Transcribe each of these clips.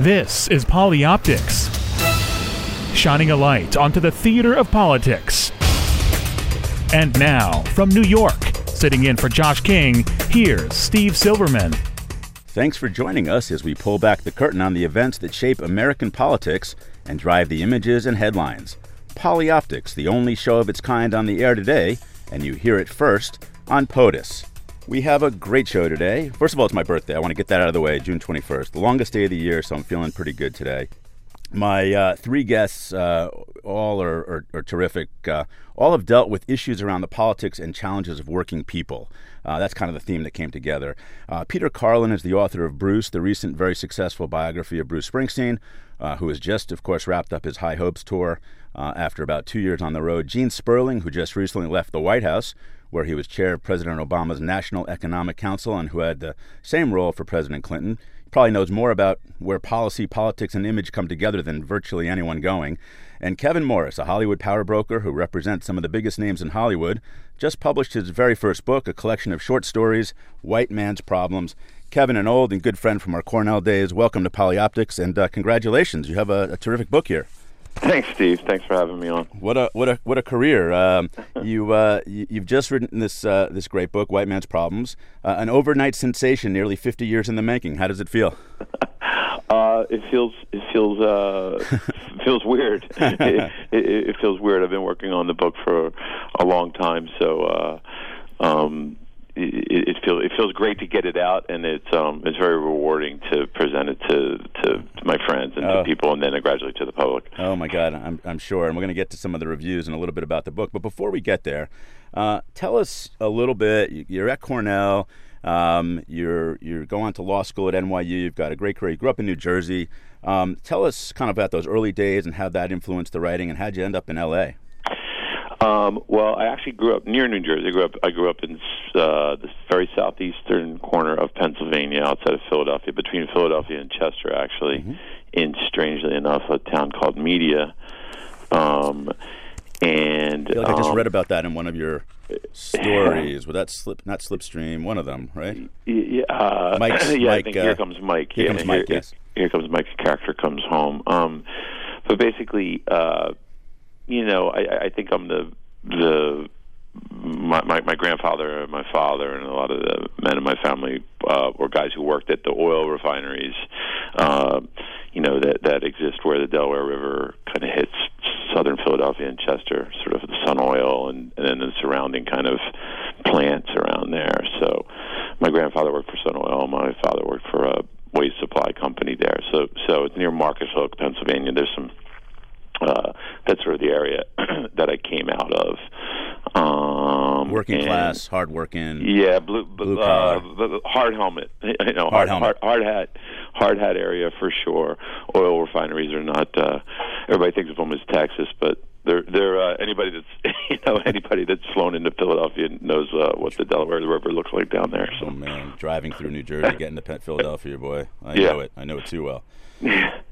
This is Polioptics, shining a light onto the theater of politics. And now, from New York, sitting in for Josh King, here's Steve Silverman. Thanks for joining us as we pull back the curtain on the events that shape American politics and drive the images and headlines. Polioptics, the only show of its kind on the air today, and you hear it first on POTUS. We have a great show today. First of all, it's my birthday. I want to get that out of the way, June 21st, the longest day of the year, so I'm feeling pretty good today. My uh, three guests, uh, all are, are, are terrific. Uh, all have dealt with issues around the politics and challenges of working people. Uh, that's kind of the theme that came together. Uh, Peter Carlin is the author of Bruce, the recent very successful biography of Bruce Springsteen, uh, who has just, of course, wrapped up his High Hopes tour after about two years on the road. Gene Sperling, who just recently left the White House, where he was chair of President Obama's National Economic Council and who had the same role for President Clinton. He probably knows more about where policy, politics, and image come together than virtually anyone going. And Kevin Morris, a Hollywood power broker who represents some of the biggest names in Hollywood, just published his very first book, a collection of short stories, White Man's Problems. Kevin, an old and good friend from our Cornell days, welcome to Polioptics and uh, congratulations. You have a, a terrific book here. Thanks, Steve. Thanks for having me on. What a what a what a career! Um, you, uh, you have just written this uh, this great book, White Man's Problems, uh, an overnight sensation, nearly fifty years in the making. How does it feel? Uh, it feels it feels uh, feels weird. it, it, it, feels weird. I've been working on the book for a long time, so uh, um, it, it feels it feels great to get it out, and it's um it's very rewarding to present it to to, to my friends and oh. to people, and then gradually to the public. Oh my God, I'm I'm sure, and we're going to get to some of the reviews and a little bit about the book. But before we get there, uh, tell us a little bit. You're at Cornell. Um, you're you're going to law school at NYU. You've got a great career. You grew up in New Jersey. Um, tell us kind of about those early days and how that influenced the writing, and how'd you end up in L.A. Um, well, I actually grew up near New Jersey. I grew up. I grew up in uh, the very southeastern corner of Pennsylvania, outside of Philadelphia, between Philadelphia and Chester, actually, mm-hmm. in strangely enough, a town called Media. Um, and I, like um, I just um, read about that in one of your stories. Was that slip? Not Slipstream. One of them, right? Yeah. Uh, Mike's, yeah. Mike, I think uh, here comes Mike. Here yeah, comes Mike. Here, yes. Here comes Mike's character comes home. Um, but basically. Uh, you know, I, I think I'm the the my, my my grandfather and my father and a lot of the men in my family uh, were guys who worked at the oil refineries, uh, you know that that exist where the Delaware River kind of hits southern Philadelphia and Chester, sort of the Sun Oil and, and then the surrounding kind of plants around there. So, my grandfather worked for Sun Oil. My father worked for a waste supply company there. So, so it's near Marcus Hook, Pennsylvania. There's some uh, that's sort of the area that I came out of. Um, working and, class, hard working. Yeah, blue, blue uh, hard helmet. You know, hard, hard, helmet. hard, hard hat, hard hat area for sure. Oil refineries are not. Uh, everybody thinks of them as Texas, but they're they're uh, anybody that's you know anybody that's flown into Philadelphia knows uh, what the Delaware River looks like down there. So oh, man, driving through New Jersey, getting to Pet Philadelphia, boy, I yeah. know it. I know it too well.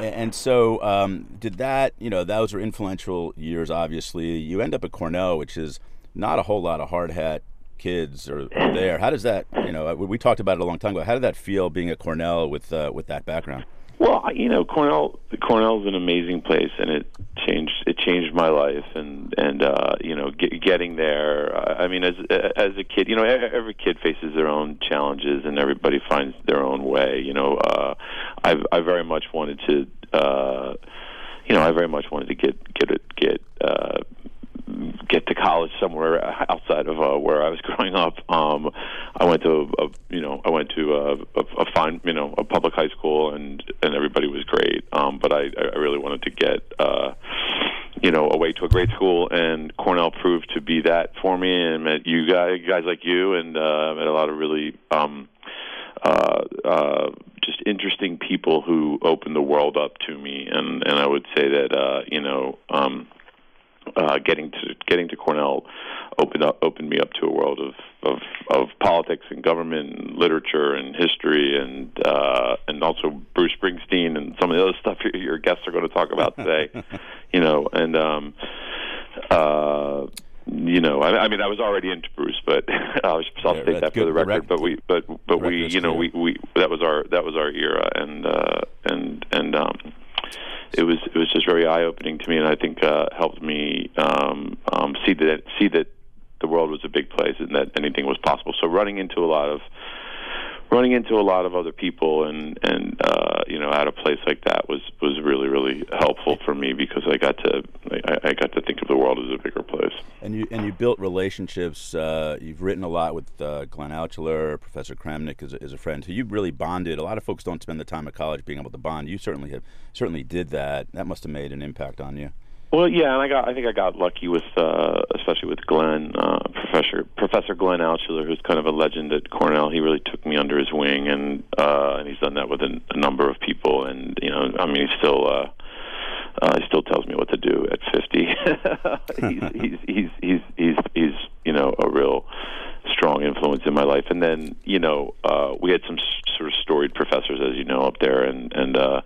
And so, um, did that, you know, those were influential years, obviously. You end up at Cornell, which is not a whole lot of hard hat kids are, there. How does that, you know, we talked about it a long time ago. How did that feel being at Cornell with uh, with that background? Well, you know, Cornell Cornell's an amazing place, and it changed it changed my life, and and uh, you know, get, getting there. I mean, as as a kid, you know, every kid faces their own challenges, and everybody finds their own way. You know, uh, I I very much wanted to, uh, you know, I very much wanted to get get it get. Uh, get to college somewhere outside of uh, where I was growing up. Um, I went to a, a you know I went to a, a, a fine you know a public high school and and everybody was great. Um, but I I really wanted to get uh, you know away to a great school and Cornell proved to be that for me and met you guys guys like you and uh, met a lot of really um, uh, uh, just interesting people who opened the world up to me and and I would say that uh, you know. Um, uh, getting to getting to Cornell opened up opened me up to a world of of, of politics and government and literature and history and uh, and also Bruce Springsteen and some of the other stuff your, your guests are going to talk about today. you know, and um, uh, you know, I, I mean, I was already into Bruce, but I'll, I'll Yeah, state that for good. the The record. rec- but we, but but we, you know, we, we that was our that was our era, and uh, and and um, it was it was just very eye opening to me, and I think uh, helped me um, um, see that see that the world was a big place and that anything was possible. So running into a lot of running into a lot of other people and and uh, you know at a place like that was was really really helpful for me because I got to I, I got to think of the world as a bigger place. And you and you built relationships. Uh, you've written a lot with uh, Glenn Altschuler, Professor Kramnick is a, is a friend. So you really bonded. A lot of folks don't spend the time at college being able to bond. You certainly have certainly did that. That must have made an impact on you. Well, yeah, and I got I think I got lucky with uh, especially with Glenn, uh, Professor Professor Glenn Altschuler, who's kind of a legend at Cornell. He really took me under his wing, and uh, and he's done that with a, a number of people. And you know, I mean, he's still. Uh, uh, he still tells me what to do at 50. he's, he's he's he's he's he's you know a real strong influence in my life. And then you know uh, we had some s- sort of storied professors, as you know, up there, and and uh,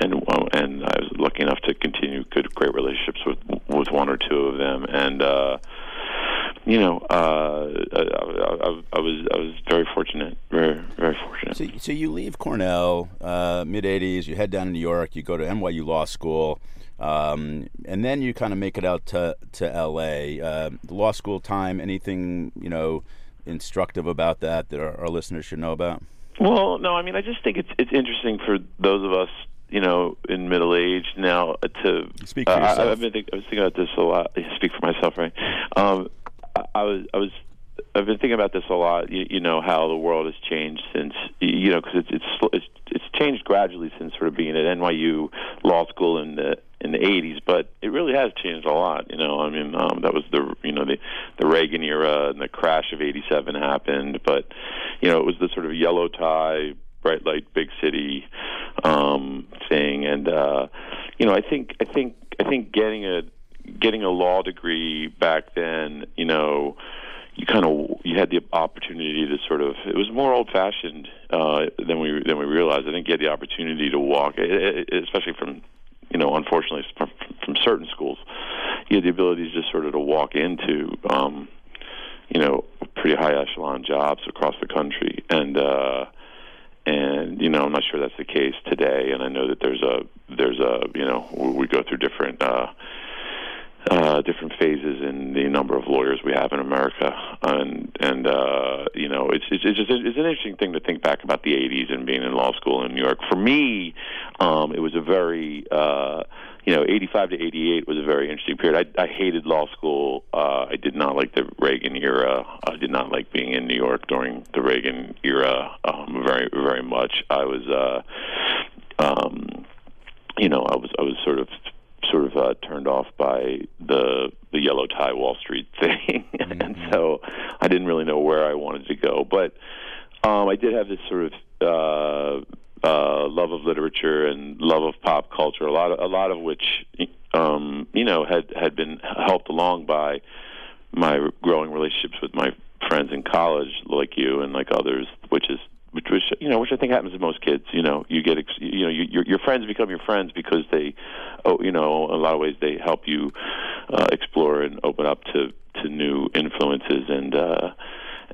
and um, and I was lucky enough to continue good great relationships with with one or two of them. And uh, you know, uh, I, I, I was I was very fortunate, very very fortunate. So, so you leave Cornell uh, mid '80s. You head down to New York. You go to NYU Law School, um, and then you kind of make it out to to LA. Uh, the law school time. Anything you know instructive about that that our, our listeners should know about? Well, no, I mean, I just think it's it's interesting for those of us, you know, in middle age now to Speak for uh, I- yourself. I've been think, I was thinking about this a lot. Speak for myself, right? Um, I, was I was I've been thinking about this a lot. You, you know how the world has changed since you know because it's it's it's it's changed gradually since sort of being at NYU law school in the in the 80s, but it really has changed a lot. You know, I mean, um, that was the you know the the Reagan era and the crash of '87 happened, but you know it was the sort of yellow tie, bright light, big city um, thing, and uh, you know I think I think I think getting a getting a law degree back then, you know you kind of you had the opportunity to sort of it was more old fashioned uh, than we than we realized. I think you had the opportunity to walk, especially from you know unfortunately from, from certain schools, you had the ability to just sort of to walk into um, you know pretty high echelon jobs across the country and. uh and you know I'm not sure that's the case today. And I know that there's a there's a you know we go through different uh, uh, different phases in the number of lawyers we have in America, and and uh, you know it's it's it's, just, it's an interesting thing to think back about the '80s and being in law school in New York. For me, um, it was a very uh, you know, 85 to 88 was a very interesting period. I, I hated law school. Uh, I did not like the Reagan era. I did not like being in New York during the Reagan era um, very, very much. I was, uh, um, you know, I was, I was sort of, sort of uh, turned off by the the yellow tie Wall Street thing, and so I didn't really know where I wanted to go. But um, I did have this sort of. Uh, uh, love of literature and love of pop culture, a lot of a lot of which um, you know had had been helped along by my growing relationships with my friends in college, like you and like others, which is which which you know which I think happens to most kids. You know, you get ex- you know you, your your friends become your friends because they, oh you know, in a lot of ways they help you uh, explore and open up to to new influences and. uh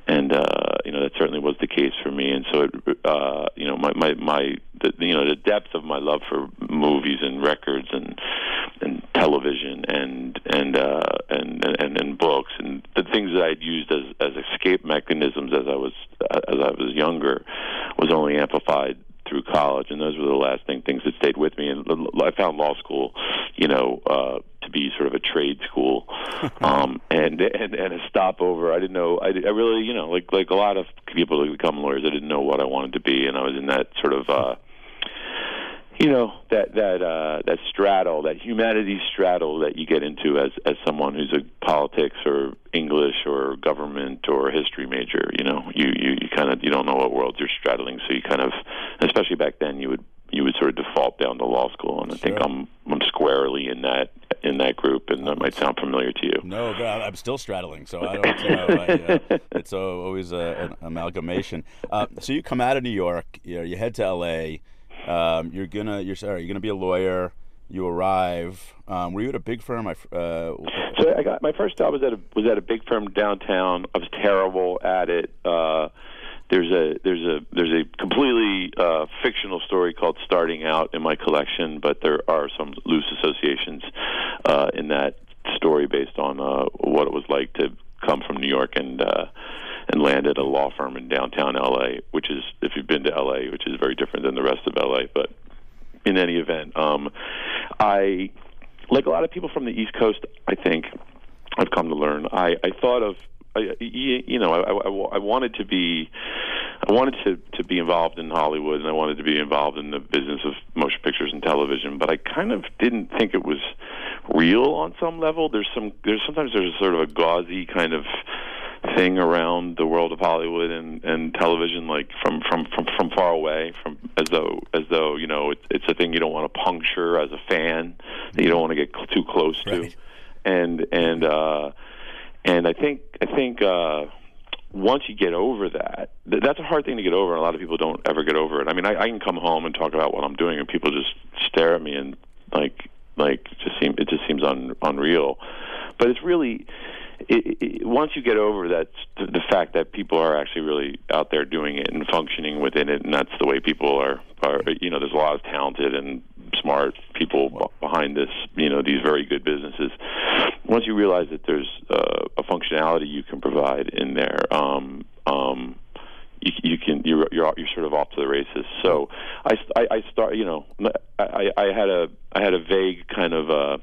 and uh you know that certainly was the case for me. And so it uh you know my my my the, you know the depth of my love for movies and records and and television and and uh and and and books and the things that I'd used as as escape mechanisms as I was as I was younger was only amplified through college and those were the lasting things that stayed with me. And I found law school you know uh to be sort of a trade school. Um and and and a stopover. I didn't know i, I really you know like like a lot of people who become lawyers i didn't know what i wanted to be and i was in that sort of uh you know that that uh that straddle that humanities straddle that you get into as as someone who's a politics or english or government or history major you know you you, you kind of you don't know what world you're straddling so you kind of especially back then you would you would sort of default down to law school and i think i'm i'm squarely in that in that group and that might sound familiar to you No, I'm still straddling, so I don't. You know, I, uh, it's uh, always a, an amalgamation. Uh, so you come out of New York, you, know, you head to L.A. Um, you're gonna, you're sorry, you're gonna be a lawyer. You arrive. Um, were you at a big firm? I, uh, So I got my first job was at a was at a big firm downtown. I was terrible at it. Uh, there's a there's a there's a completely uh, fictional story called Starting Out in my collection, but there are some loose associations uh, in that story based on uh, what it was like to come from New York and uh, and land at a law firm in downtown LA, which is if you've been to LA, which is very different than the rest of LA. But in any event, um, I like a lot of people from the East Coast. I think I've come to learn. I, I thought of I, you know, I, I, I wanted to be, I wanted to to be involved in Hollywood, and I wanted to be involved in the business of motion pictures and television. But I kind of didn't think it was real on some level. There's some, there's sometimes there's sort of a gauzy kind of thing around the world of Hollywood and and television, like from from from from far away, from as though as though you know it's it's a thing you don't want to puncture as a fan, that you don't want to get cl- too close Right. to, and and. uh and I think I think uh, once you get over that, th- that's a hard thing to get over, and a lot of people don't ever get over it. I mean, I, I can come home and talk about what I'm doing, and people just stare at me and like like just seem it just seems un, unreal. But it's really it, it, once you get over that the, fact that people are actually really out there doing it and functioning within it, and that's the way people are. Are you know, there's a lot of talented and smart people behind this. You know, these very good businesses. Once you realize that there's uh, a functionality you can provide in there, um, um, you, you can you're, you're you're sort of off to the races. So I I, I start you know I, I had a I had a vague kind of. Uh,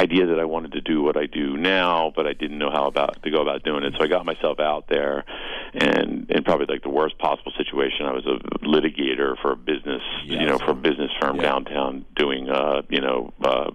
idea that I wanted to do what I do now, but I didn't know how about to go about doing it. So I got myself out there, and in probably like the worst possible situation, I was a litigator for a business, Yeah, you know, for a business firm yeah. downtown doing, uh, you know. Uh,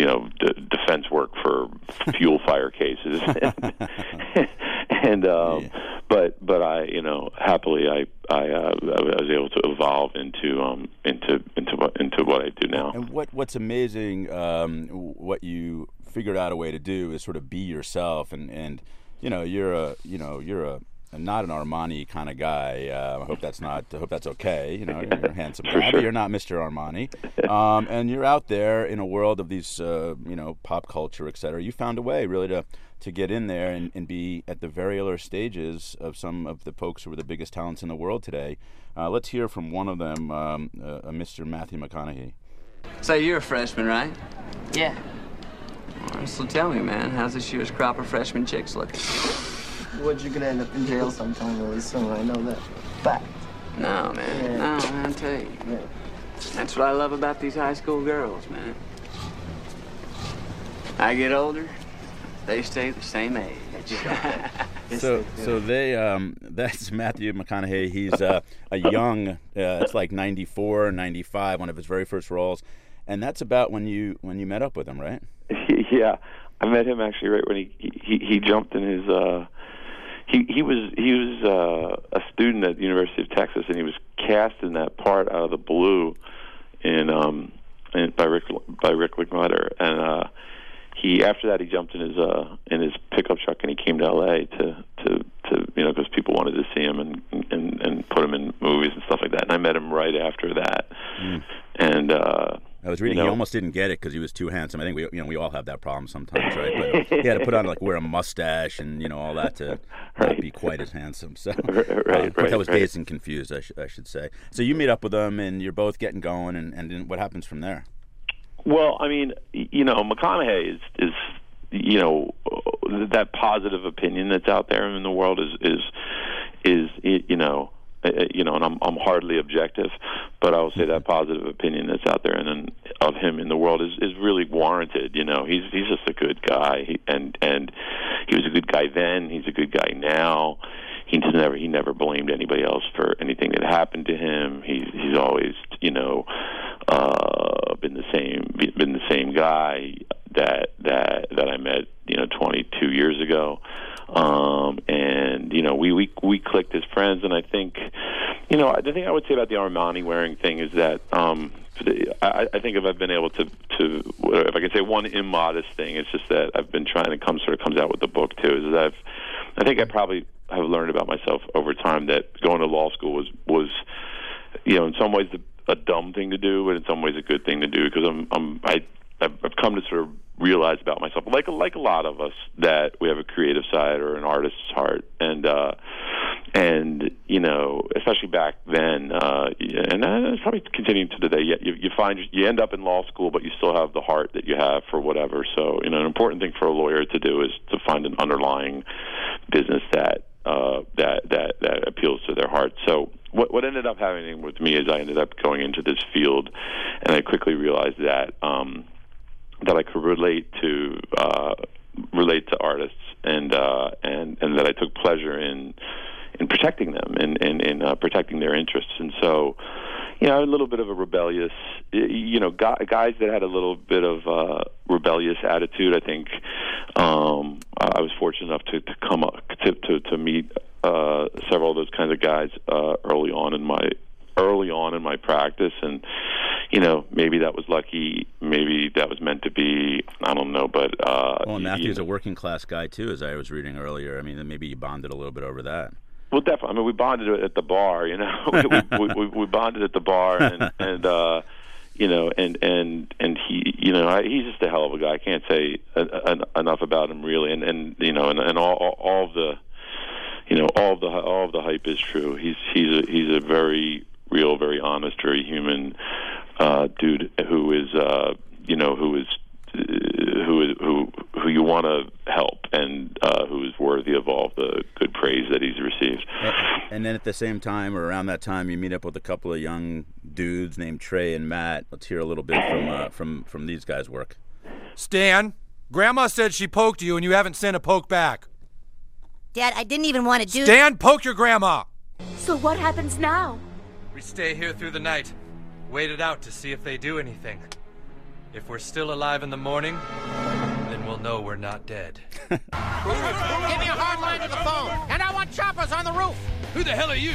you know, d- defense work for fuel fire cases, and um, Yeah. but but I, you know, happily I I, uh, I was able to evolve into um into into what into what I do now. And what what's amazing, um, what you figured out a way to do is sort of be yourself, and and you know you're a you know you're a not an Armani kind of guy. Uh, I hope that's not. I hope that's okay. You know, you're a handsome For guy, but you're not Mr. Armani. Um, and you're out there in a world of these, uh, you know, pop culture, et cetera. You found a way really to to get in there and, and be at the very early stages of some of the folks who are the biggest talents in the world today. Uh, let's hear from one of them, um, uh, uh, Mr. Matthew McConaughey. So you're a freshman, right? Yeah. So tell me, man, how's this year's crop of freshman chicks looking? What you're gonna end up in jail sometime really soon. I know that. Fact. No, man. Yeah. No, man, I tell you. Yeah. That's what I love about these high school girls, man. I get older, they stay the same age. So, they so they, um, that's Matthew McConaughey. He's uh, a young, uh, it's like 94, 95, one of his very first roles. And that's about when you when you met up with him, right? yeah, I met him actually right when he he, he jumped in his. uh he he was he was uh, a student at the University of Texas, and he was cast in that part out of the blue, in um, in, by Rick by Rick Linklater, and uh, he after that he jumped in his uh in his pickup truck and he came to L.A. to to to you know because people wanted to see him and and and put him in movies and stuff like that, and I met him right after that, and. uh I was reading. you know, he almost didn't get it because he was too handsome. I think we, you know, we all have that problem sometimes, right? But he had to put on like wear a mustache and you know all that to not be quite as handsome. So, Right, uh, right, but that was right. dazed and confused, I, sh- I should say. So you meet up with him and you're both getting going, and, and then what happens from there? Well, I mean, you know, McConaughey is is you know that positive opinion that's out there in the world is is is you know you know, and I'm I'm hardly objective, but I will say that positive opinion that's out there and then of him in the world is is really warranted. You know, he's he's just a good guy, he, and and he was a good guy then. He's a good guy now. He's never he never blamed anybody else for anything that happened to him. He's he's always you know uh, been the same been the same guy that that that I met you know 22 years ago, um, and you know we we we clicked as friends, and I think you know the thing I would say about the Armani wearing thing is that um, I, think if I've been able to to if I could say one immodest thing, it's just that I've been trying to come sort of comes out with the book too is that I've I think I probably have learned about myself over time that going to law school was was you know in some ways a dumb thing to do, but in some ways a good thing to do because I'm I'm I I've, I've come to sort of realize about myself, like like a lot of us, that we have a creative side or an artist's heart, and uh, and you know, especially back then, uh, and uh, it's probably continuing to today. You, you, you find you end up in law school, but you still have the heart that you have for whatever. So, you know, an important thing for a lawyer to do is to find an underlying business that uh, that that that appeals to their heart. So what what ended up happening with me is I ended up going into this field, and I quickly realized that um, that I could relate to uh, relate to artists, and uh, and and that I took pleasure in in protecting them and in, in uh, protecting their interests, and so you know, a little bit of a rebellious, you know, guys that had a little bit of uh, rebellious attitude. I think um, I was fortunate enough to, to come up to to, to meet uh, several of those kinds of guys uh, early on in my early on in my practice, and you know, maybe that was lucky, maybe that was meant to be. I don't know, but uh, well, Matthew's you, a working class guy too, as I was reading earlier. I mean, maybe you bonded a little bit over that. Well, definitely. I mean, we bonded at the bar. You know, we, we, we bonded at the bar, and and uh, you know, and and and he, you know, I, he's just a hell of a guy. I can't say a, a, enough about him, really. And and you know, and and all all, all of the, you know, all of the all of the hype is true. He's he's a he's a very real, very honest, very human uh, dude who is, uh, you know, who is who who who you want to help and uh, who is worthy of all the good praise that he's received. And then at the same time, or around that time, you meet up with a couple of young dudes named Trey and Matt. Let's hear a little bit from uh, from from these guys' work. Stan, Grandma said she poked you, and you haven't sent a poke back. Dad, I didn't even want to do. Stan, poke your grandma. So what happens now? We stay here through the night, wait it out to see if they do anything. If we're still alive in the morning, then we'll know we're not dead. Give me a hard line to the phone, and I want choppers on the roof. Who the hell are you?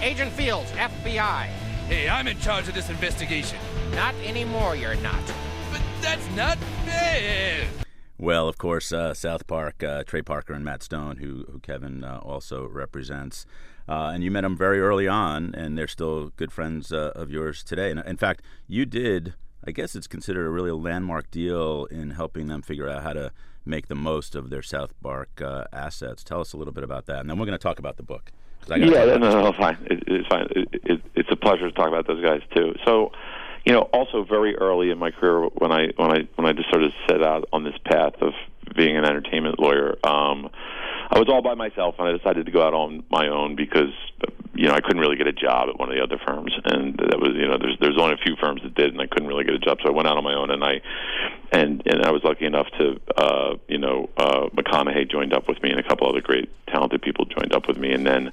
Agent Fields, FBI. Hey, I'm in charge of this investigation. Not anymore, you're not. But that's not fair. Well, of course, uh, South Park, uh, Trey Parker and Matt Stone, who, who Kevin uh, also represents. Uh, and you met them very early on, and they're still good friends uh, of yours today. And in fact, you did I guess it's considered a really landmark deal in helping them figure out how to make the most of their South Park uh, assets. Tell us a little bit about that, and then we're going to talk about the book. yeah, no, no, no, fine. It, it's fine. It, it, it's a pleasure to talk about those guys too. So, you know, also very early in my career when I when I when I just sort of set out on this path of being an entertainment lawyer. Um, I was all by myself, and I decided to go out on my own because you know I couldn't really get a job at one of the other firms, and that was you know there's there's only a few firms that did, and I couldn't really get a job, so I went out on my own, and I and and I was lucky enough to uh, you know uh, McConaughey joined up with me, and a couple other great talented people joined up with me, and then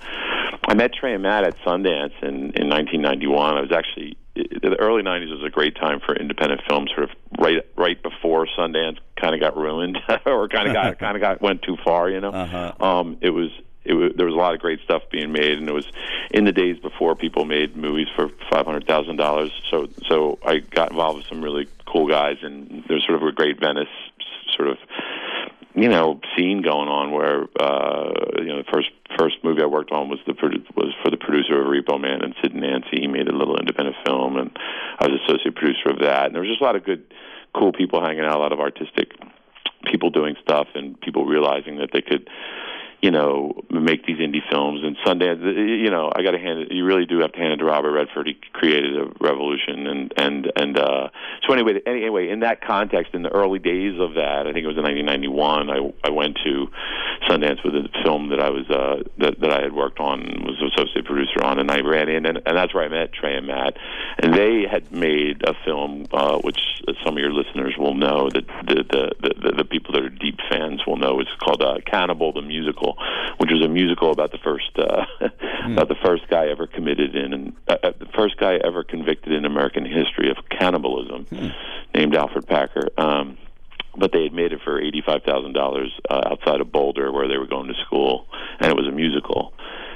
I met Trey and Matt at Sundance in in 1991. I was actually the early '90s was a great time for independent films, sort of right right before Sundance kind of got ruined, or kind of got kind of got went too far. You know, uh-huh. um, it was it was, there was a lot of great stuff being made, and it was in the days before people made movies for five hundred thousand dollars. So, so I got involved with some really cool guys, and there's sort of a great Venice sort of you know scene going on where uh, you know the first first movie I worked on was the was for the producer of Repo Man and Sid and Nancy. He made a little independent film, and I was associate producer of that. And there was just a lot of good, cool people hanging out, a lot of artistic people doing stuff, and people realizing that they could you know, make these indie films. And Sundance, you know, I got to hand it. You really do have to hand it to Robert Redford. He created a revolution, and and and uh, so anyway, anyway, in that context, in the early days of that, I think it was in 1991. I I went to Sundance with a film that I was uh, that that I had worked on, was associate producer on, and I ran in, and, and that's where I met Trey and Matt, and they had made a film uh, which some of your listeners will know that the the, the the people that are deep fans will know. It's called uh, Cannibal the Musical musical, which was a musical about the first uh, mm. about the first guy ever committed in and uh, uh, the first guy ever convicted in American history of cannibalism, mm. named Alfred Packer. Um, but they had made it for eighty-five thousand uh, dollars outside of Boulder, where they were going to school, and it was a musical.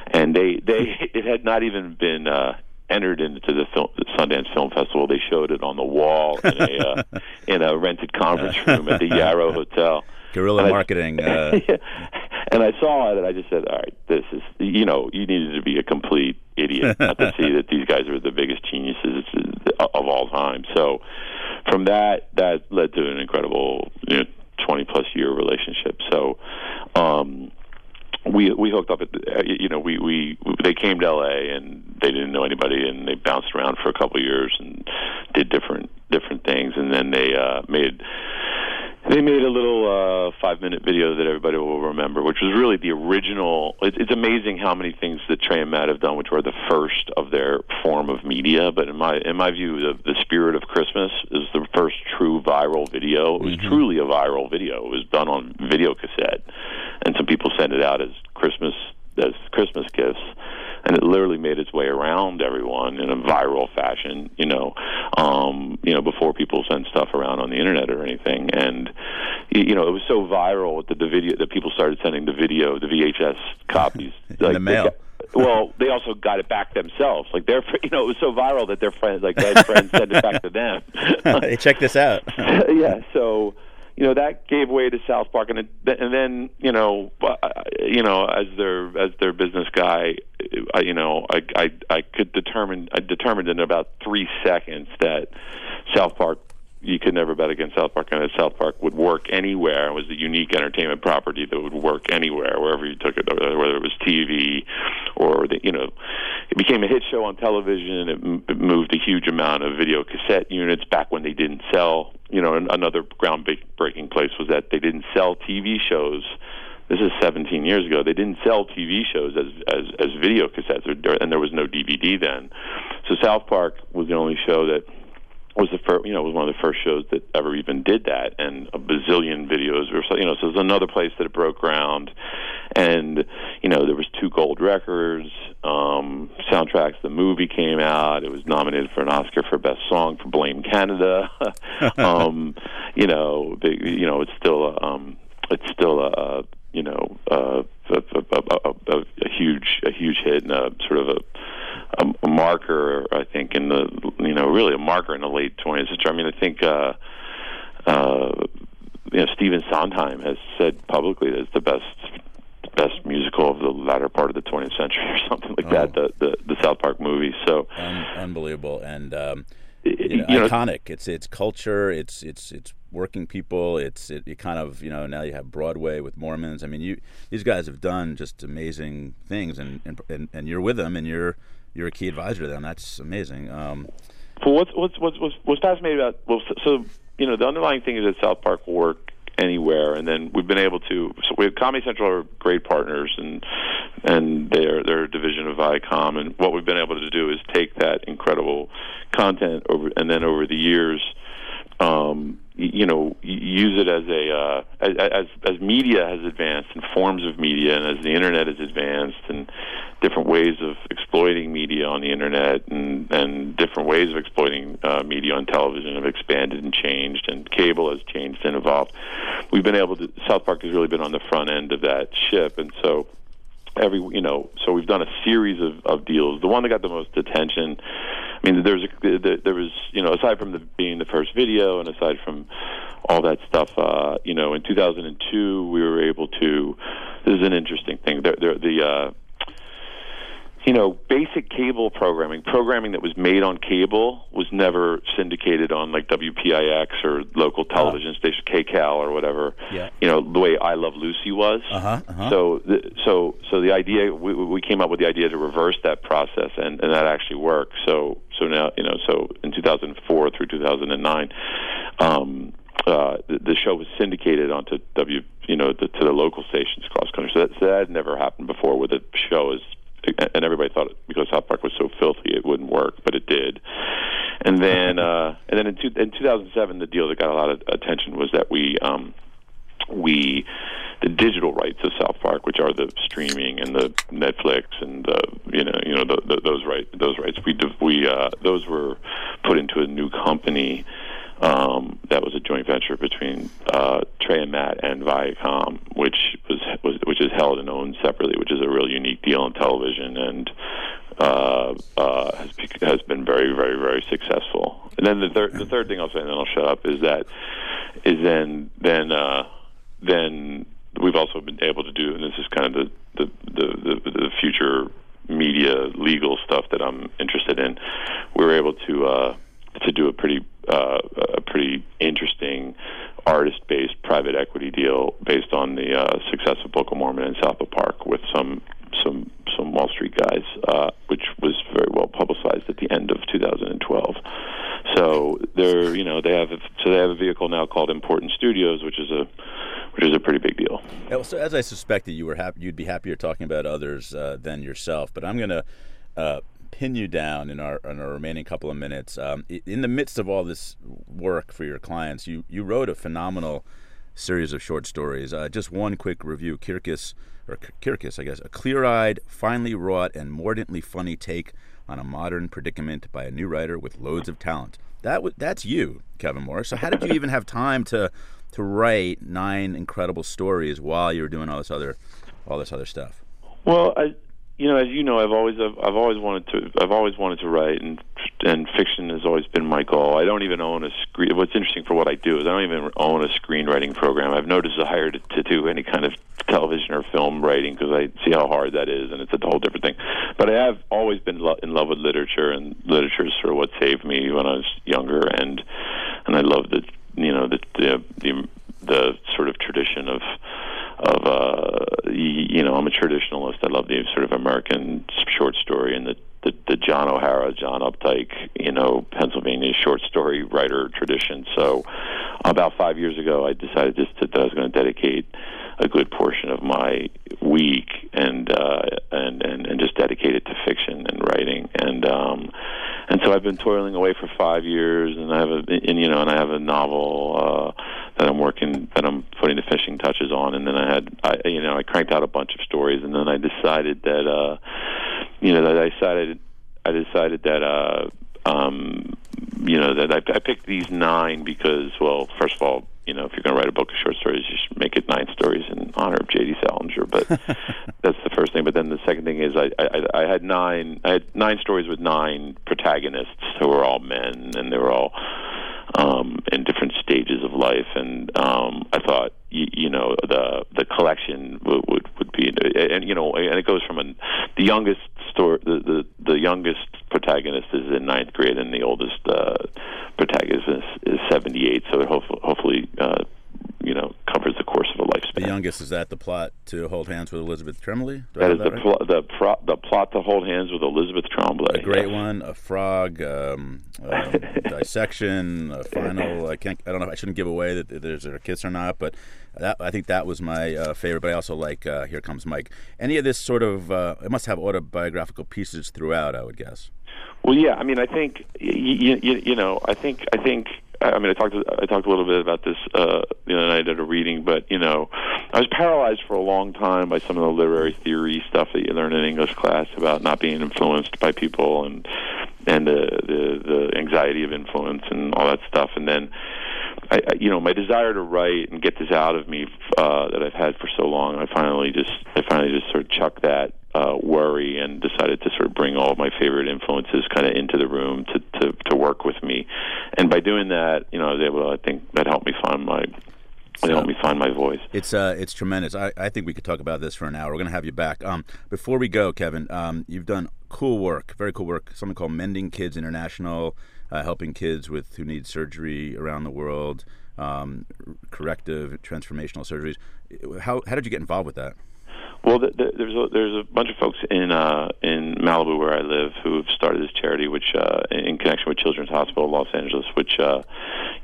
And they they it had not even been uh, entered into the, film, the Sundance Film Festival. They showed it on the wall in a uh, in a rented conference room at the Yarrow Hotel. Guerrilla marketing. Uh... And I saw it, and I just said, "All right, this is you know, you needed to be a complete idiot not to see that these guys are the biggest geniuses of all time." So, from that, that led to an incredible, you know, twenty plus year relationship. So, um, we we hooked up at you know we we they came to LA and they didn't know anybody and they bounced around for a couple of years and did different different things and then they uh made they made a little uh, five minute video that everybody will remember, which was really the original. It, it's amazing how many things that Trey and Matt have done, which were the first of their form of media. But in my in my view, the, the spirit of Christmas is the first true viral video. It was Mm-hmm. truly a viral video. It was done on video cassette, and some people sent it out as Christmas as Christmas gifts and it literally made its way around everyone in a viral fashion, you know, um, you know, before people send stuff around on the internet or anything. And you know, it was so viral that the video that people started sending the video, the VHS copies In like, the mail. got- well, they also got it back themselves. Like their, you know, it was so viral that their friends, like their friends, sent it back to them. hey, check this out. yeah, so you know that gave way to South Park, and it, and then you know, uh, you know, as their as their business guy, I, you know, I I I could determine I determined in about three seconds that South Park. You could never bet against South Park, and that South Park would work anywhere. It was a unique entertainment property that would work anywhere, wherever you took it, whether it was TV or the, you know, it became a hit show on television. It, it moved a huge amount of video cassette units back when they didn't sell. You know, another groundbreaking place was that they didn't sell TV shows. This is 17 years ago. They didn't sell TV shows as as, as video cassettes, or, and there was no DVD then. So South Park was the only show that was the first, you know, was one of the first shows that ever even did that, and a bazillion videos or so, you know. So it was another place that it broke ground, and you know there was two gold records, um, soundtracks. The movie came out. It was nominated for an Oscar for best song for Blame Canada. um, you know, they, you know, it's still a, um, it's still a, a you know uh, a, a, a, a, a huge a huge hit and a sort of a a, a marker, I think, in the you know really a marker in the late 20th century. I mean, I think uh, uh, you know Stephen Sondheim has said publicly that it's the best best musical of the latter part of the 20th century or something like that. The, the the South Park movie. So Un- unbelievable and um, you know, you know- iconic. It's it's culture. It's it's it's working people. It's it, it kind of you know now you have Broadway with Mormons. I mean, you these guys have done just amazing things, and and and, and you're with them, and you're you're a key advisor to them. That's amazing. Um, Well, what's what's what's what's, fascinating about well, so, you know the underlying thing is that South Park will work anywhere, and then we've been able to. So we have Comedy Central are great partners, and and they're they're a division of Viacom, and what we've been able to do is take that incredible content over, and then over the years. Um, you know, use it as a uh, as, as media has advanced and forms of media, and as the internet has advanced, and different ways of exploiting media on the internet, and and different ways of exploiting uh, media on television have expanded and changed, and cable has changed and evolved. We've been able to. South Park has really been on the front end of that ship, and so every you know so we've done a series of, of deals the one that got the most attention i mean there's there was you know aside from the being the first video and aside from all that stuff uh you know in 2002 we were able to this is an interesting thing. There there the uh you know, basic cable programming, programming that was made on cable, was never syndicated on like WPIX or local television station, KCAL or whatever. Yeah. You know, the way I Love Lucy was. Uh-huh, uh-huh. So, the, so, so the idea we, we came up with the idea to reverse that process, and, and that actually worked. So, so now you know, so in 2004 through 2009. Um, uh, the, the show was syndicated onto W, you know, the, to the local stations across country. So that, so that had never happened before, where the show is, and everybody thought it, because South Park was so filthy it wouldn't work, but it did. And then, uh, and then in, two, in 2007, the deal that got a lot of attention was that we, um, we, the digital rights of South Park, which are the streaming and the Netflix and the, you know, you know, the, the, those rights, those rights, we, div- we, uh, those were put into a new company um, that was a joint venture between uh, Trey and Matt and Viacom, which was, was which is held and owned separately, which is a real unique deal in television, and uh, uh, has has been very, very, very successful. And then the third the third thing I'll say, and then I'll shut up, is that is then then uh, then we've also been able to do, and this is kind of the the the, the, the future media legal stuff that I'm interested in. We were able to uh, to do a pretty uh, a pretty interesting artist-based private equity deal based on the uh, success of Book of Mormon in South of Park with some some some Wall Street guys, uh, which was very well publicized at the end of 2012. So they're you know they have so they have a vehicle now called Important Studios, which is a which is a pretty big deal. Yeah, so as I suspected, you were happy, you'd be happier talking about others uh, than yourself. But I'm to uh, pin you down in our in our remaining couple of minutes. Um, in the midst of all this work for your clients, you you wrote a phenomenal series of short stories. Uh, just one quick review: Kirkus or Kirkus, I guess, a clear-eyed, finely wrought, and mordantly funny take on a modern predicament by a new writer with loads of talent. That that's you, Kevin Moore. So how did you even have time to to write nine incredible stories while you were doing all this other all this other stuff? Well, I you know, as you know, I've always I've, I've always wanted to I've always wanted to write, and and fiction has always been my goal. I don't even own a screen. What's interesting for what I do is I don't even own a screenwriting program. I've no desire to, to do any kind of television or film writing because I see how hard that is, and it's a whole different thing. But I have always been lo- in love with literature, and literature is sort of what saved me when I was younger, and and I love the you know the the the, the sort of tradition of of uh you know I'm a traditionalist. I love the sort of American short story and the the, the John O'Hara, John Updike, you know, Pennsylvania short story writer tradition. So about five years ago, I decided just to, that I was going to dedicate a good portion of my week and uh, and and and just dedicate it to fiction and writing. And um, and so I've been toiling away for five years, and I have a and, you know and I have a novel uh, that I'm working that I'm putting the finishing touches on, and then I had I you know I cranked out a bunch of stories, and then I decided that uh, you know that I decided I decided that uh, um, you know that I, I picked these nine because well first of all you know, if you're going to write a book of short stories, you should make it nine stories in honor of J.D. Salinger. But that's the first thing. But then the second thing is, I, I I had nine I had nine stories with nine protagonists who were all men, and they were all um, in different stages of life. And um, I thought, you, you know, the the collection would would, would be, and you know, and it goes from an, the youngest story, the, the the youngest protagonist is in ninth grade, and the oldest uh, protagonist is, is seventy eight. So it hopefully, hopefully uh, you know, covers the course of a youngest is that the plot to hold hands with Elizabeth Tremblay. That is that the right? pl- the pro- the plot to hold hands with Elizabeth Tremblay. A great yes. one, a frog, um, um, dissection, a final. I can't. I don't know. If I shouldn't give away that there's a kiss or not, but that, I think that was my uh, favorite. But I also like uh, Here Comes Mike. Any of this sort of uh, it must have autobiographical pieces throughout. I would guess. Well, yeah. I mean, I think you, you, you know, I think I think I mean, I talked I talked a little bit about this uh, the other night at a reading, but you know, I was paralyzed for a long time by some of the literary theory stuff that you learn in English class about not being influenced by people and and the the, the anxiety of influence and all that stuff, and then. I, you know, my desire to write and get this out of me uh, that I've had for so long, I finally just, I finally just sort of chucked that uh, worry and decided to sort of bring all of my favorite influences kind of into the room to, to to work with me, and by doing that, you know, I was able. To, I think that helped me find my so, help me find my voice. It's uh, it's tremendous. I, I think we could talk about this for an hour. We're going to have you back. Um, before we go, Kevin, um, you've done cool work, very cool work. Something called Mending Kids International, uh, helping kids with who need surgery around the world, um, corrective transformational surgeries. How how did you get involved with that? Well, the, the, there's a, there's a bunch of folks in uh, in Malibu where I live who have started this charity, which uh, in connection with Children's Hospital Los Angeles, which uh,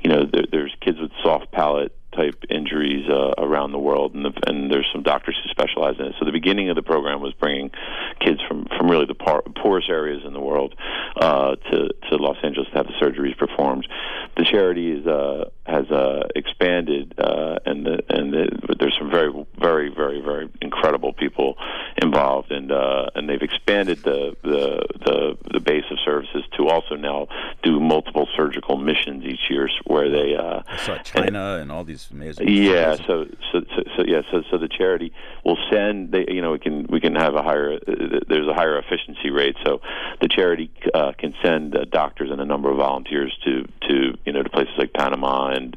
you know there, there's kids with soft palate type injuries uh, around the world, and, the, and there's some doctors who specialize in it. So the beginning of the program was bringing kids from from really the par- poorest areas in the world uh, to to Los Angeles to have the surgeries performed. The charity is, uh, has uh, expanded, uh, and the, and the, there's some very very very very incredible people involved, and uh, and they've expanded the, the the the base of services to also now do multiple surgical missions each year, where they uh, I saw China and, and all these amazing. Yeah, so, so so so yeah, so so the charity will send. They you know we can we can have a higher uh, there's a higher efficiency rate, so the charity uh, can send uh, doctors and a number of volunteers to to you know to places like Panama and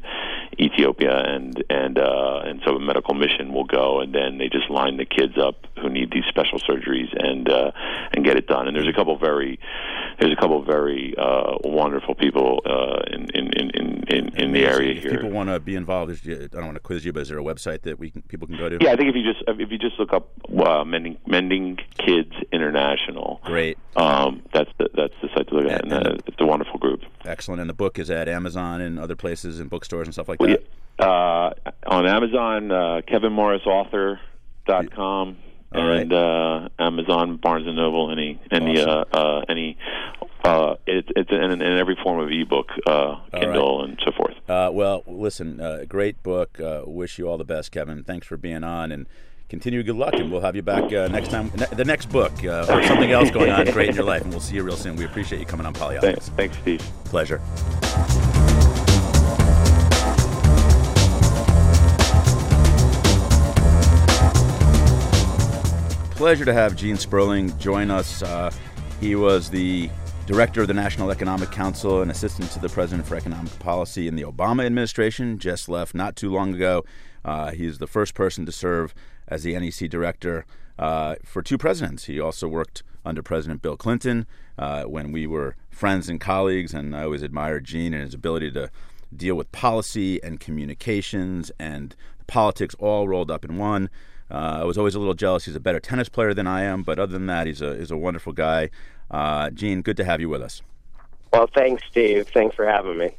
Ethiopia and and uh, and so a medical mission will go and then they just line the kids up who need these special surgeries and uh, and get it done. And there's a couple very there's a couple very uh, wonderful people uh, in, in in in in the area if here. people want to be involved, I don't want to quiz you, but is there a website that we can, people can go to? Yeah, I think if you just if you just look up uh, Mending Mending Kids International, great. Um, that's the that's the site to look at, and, and uh, it's a wonderful group. Excellent, and the book is at Amazon and other places and bookstores and stuff like Well, that. yeah, uh, on Amazon, uh, KevinMorrisAuthor.com, All right. and uh, Amazon, Barnes and Noble, any any uh, uh, any uh, it, it's in, in every form of ebook, uh, Kindle, and so forth. Uh, well, listen, uh, great book. Uh, wish you all the best, Kevin. Thanks for being on, and continue good luck. And we'll have you back uh, next time. Ne- the next book uh, or something else going on great in your life, and we'll see you real soon. We appreciate you coming on Polioptics. Thanks, thanks, Steve. Pleasure. Pleasure to have Gene Sperling join us. Uh, he was the director of the National Economic Council and assistant to the president for economic policy in the Obama administration. Just left not too long ago. Uh, he's the first person to serve as the NEC director uh, for two presidents. He also worked under President Bill Clinton uh, when we were friends and colleagues, and I always admired Gene and his ability to deal with policy and communications and politics all rolled up in one. Uh, I was always a little jealous. He's a better tennis player than I am, but other than that, he's a he's a wonderful guy. Uh, Gene, good to have you with us. Well, thanks, Steve. Thanks for having me.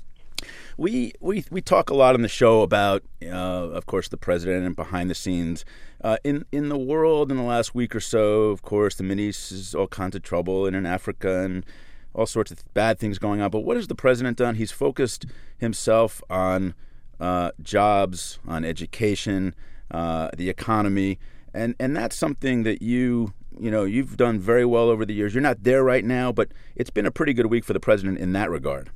We we we talk a lot on the show about, uh, of course, the president and behind the scenes. Uh, in in the world in the last week or so, of course, the Middle East is all kinds of trouble, and in Africa and all sorts of bad things going on. But what has the president done? He's focused himself on uh, jobs, on education, uh, the economy, and and that's something that you you know you've done very well over the years. You're not there right now, but it's been a pretty good week for the president in that regard.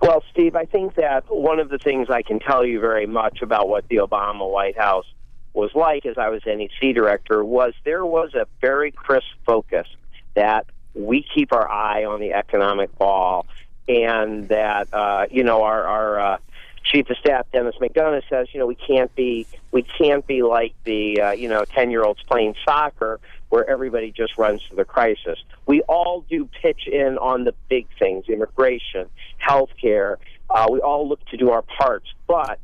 Well, Steve, I think that one of the things I can tell you very much about what the Obama White House was like as I was NEC director was there was a very crisp focus that we keep our eye on the economic ball and that uh, you know our our uh, chief of staff Dennis McDonough says you know we can't be we can't be like the uh, you know ten year olds playing soccer where everybody just runs to the crisis. We all do pitch in on the big things: immigration, health care. Uh, we all look to do our parts, but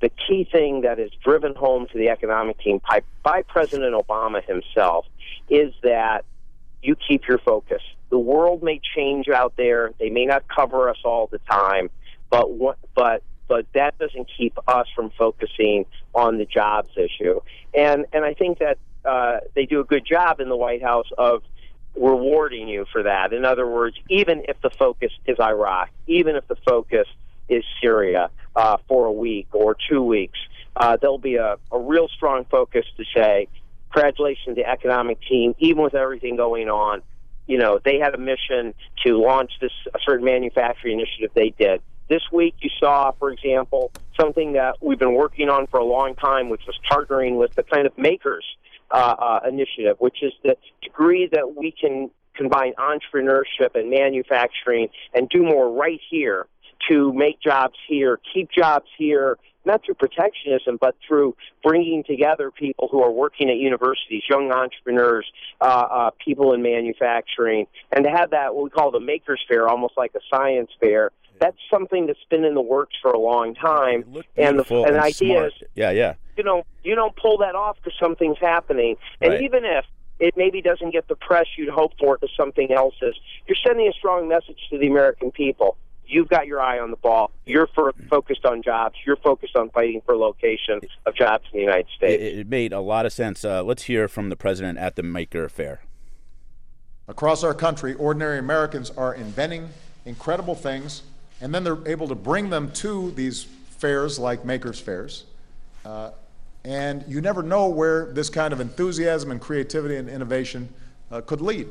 the key thing that is driven home to the economic team by, by President Obama himself is that you keep your focus. The world may change out there; they may not cover us all the time, but what, but but that doesn't keep us from focusing on the jobs issue. And and I think that uh, they do a good job in the White House of rewarding you for that. In other words, even if the focus is Iraq, even if the focus is Syria uh, for a week or two weeks, uh, there'll be a, a real strong focus to say, congratulations to the economic team, even with everything going on. You know, they had a mission to launch this a certain manufacturing initiative they did. This week, you saw, for example, something that we've been working on for a long time, which was partnering with the kind of makers uh, uh, initiative, which is the degree that we can combine entrepreneurship and manufacturing and do more right here to make jobs here, keep jobs here, not through protectionism, but through bringing together people who are working at universities, young entrepreneurs, uh, uh, people in manufacturing, and to have that what we call the Makers Faire, almost like a science fair. That's something that's been in the works for a long time, and the Beautiful and the and idea smart. is Yeah, yeah. you know you don't pull that off because something's happening, and Right. even if it maybe doesn't get the press you'd hope for it because something else is, you're sending a strong message to the American people. You've got your eye on the ball. You're for, focused on jobs. You're focused on fighting for location of jobs in the United States. It, it made a lot of sense. Uh, let's hear from the president at the Maker Faire. Across our country, ordinary Americans are inventing incredible things, and then they're able to bring them to these fairs like Makers Fairs. Uh, And you never know where this kind of enthusiasm and creativity and innovation uh, could lead.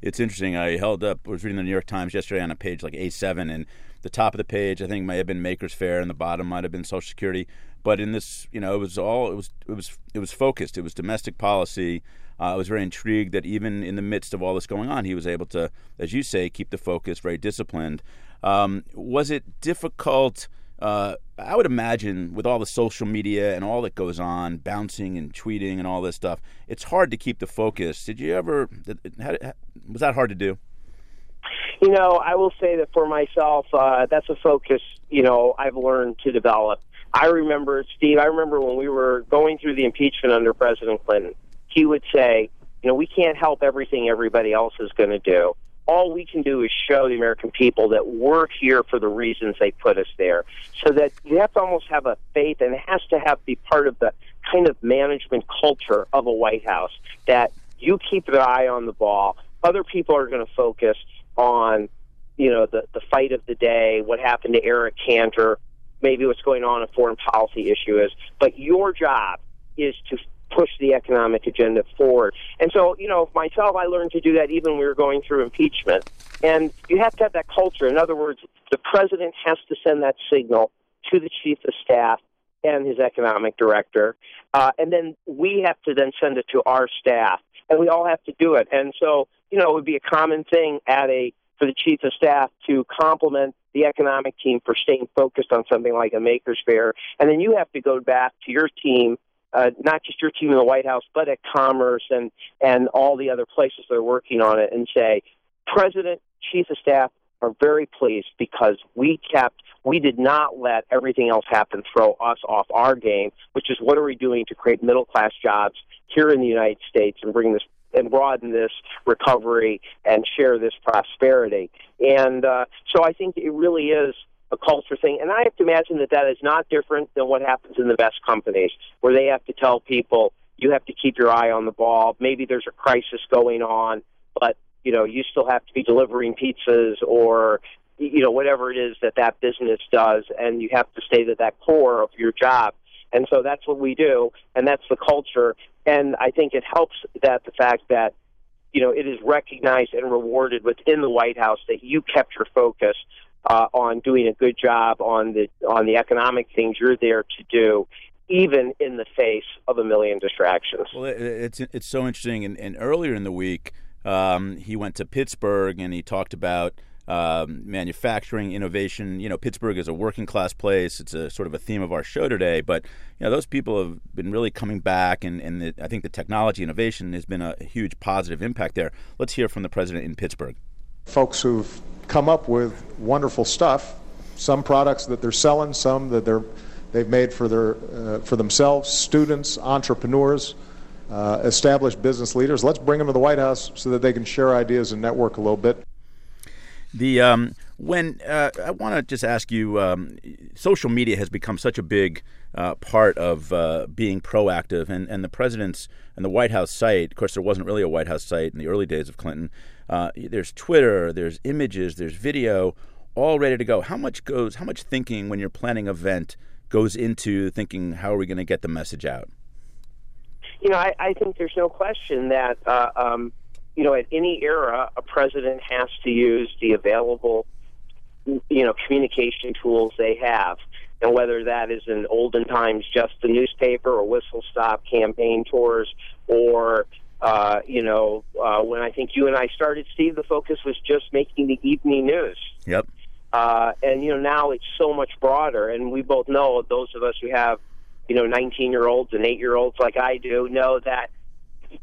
It's interesting. I held up, was reading the New York Times yesterday on a page like A7, and the top of the page I think might have been Makers Faire, and the bottom might have been Social Security. But in this, you know, it was all it was it was it was focused. It was domestic policy. Uh, I was very intrigued that even in the midst of all this going on, he was able to, as you say, keep the focus, very disciplined. Um, was it difficult? Uh, I would imagine with all the social media and all that goes on, bouncing and tweeting and all this stuff, it's hard to keep the focus. Did you ever? Was that hard to do? You know, I will say that for myself, uh, that's a focus. You know, I've learned to develop. I remember, Steve. I remember when we were going through the impeachment under President Clinton. He would say, "You know, we can't help everything everybody else is going to do." All we can do is show the American people that we're here for the reasons they put us there. So that you have to almost have a faith, and it has to have be part of the kind of management culture of a White House that you keep an eye on the ball. Other people are going to focus on, you know, the the fight of the day, what happened to Eric Cantor, maybe what's going on a foreign policy issue is. But your job is to push the economic agenda forward. And so, you know, myself, I learned to do that even when we were going through impeachment. And you have to have that culture. In other words, the president has to send that signal to the chief of staff and his economic director, uh, and then we have to then send it to our staff, and we all have to do it. And so, you know, it would be a common thing at a for the chief of staff to compliment the economic team for staying focused on something like a Makers Faire, and then you have to go back to your team uh, not just your team in the White House, but at Commerce and and all the other places that are working on it, and say, President, Chief of Staff are very pleased because we kept, we did not let everything else happen throw us off our game, which is what are we doing to create middle class jobs here in the United States and bring this and broaden this recovery and share this prosperity. And uh, so I think it really is a culture thing. And I have to imagine that that is not different than what happens in the best companies, where they have to tell people you have to keep your eye on the ball. Maybe there's a crisis going on, but you know you still have to be delivering pizzas or you know whatever it is that that business does, and you have to stay to that core of your job. And so that's what we do, and that's the culture. And I think it helps that the fact that you know it is recognized and rewarded within the White House that you kept your focus uh, on doing a good job on the on the economic things you're there to do, even in the face of a million distractions. Well, it's it's so interesting. And, and earlier in the week, um, he went to Pittsburgh and he talked about. Um, manufacturing, innovation. You know, Pittsburgh is a working class place. It's a sort of a theme of our show today. But you know, those people have been really coming back, and, and the, I think the technology innovation has been a huge positive impact there. Let's hear from the president in Pittsburgh. Folks who've come up with wonderful stuff. Some products that they're selling, some that they're they've made for their uh, for themselves. Students, entrepreneurs, uh, established business leaders. Let's bring them to the White House so that they can share ideas and network a little bit. The um, when uh, I want to just ask you, um, social media has become such a big uh, part of uh, being proactive, and, and the president's and the White House site. Of course, there wasn't really a White House site in the early days of Clinton. Uh, there's Twitter, there's images, there's video, all ready to go. How much goes? How much thinking when you're planning an event goes into thinking how are we going to get the message out? You know, I, I think there's no question that uh, um, you know at any era a president has to use the available you know communication tools they have and whether that is in olden times just the newspaper or whistle stop campaign tours or uh, you know, uh, when I think you and I started, Steve, the focus was just making the evening news. Yep. Uh, and you know, now it's so much broader, and we both know those of us who have, you know, 19 year olds and eight year olds like I do know that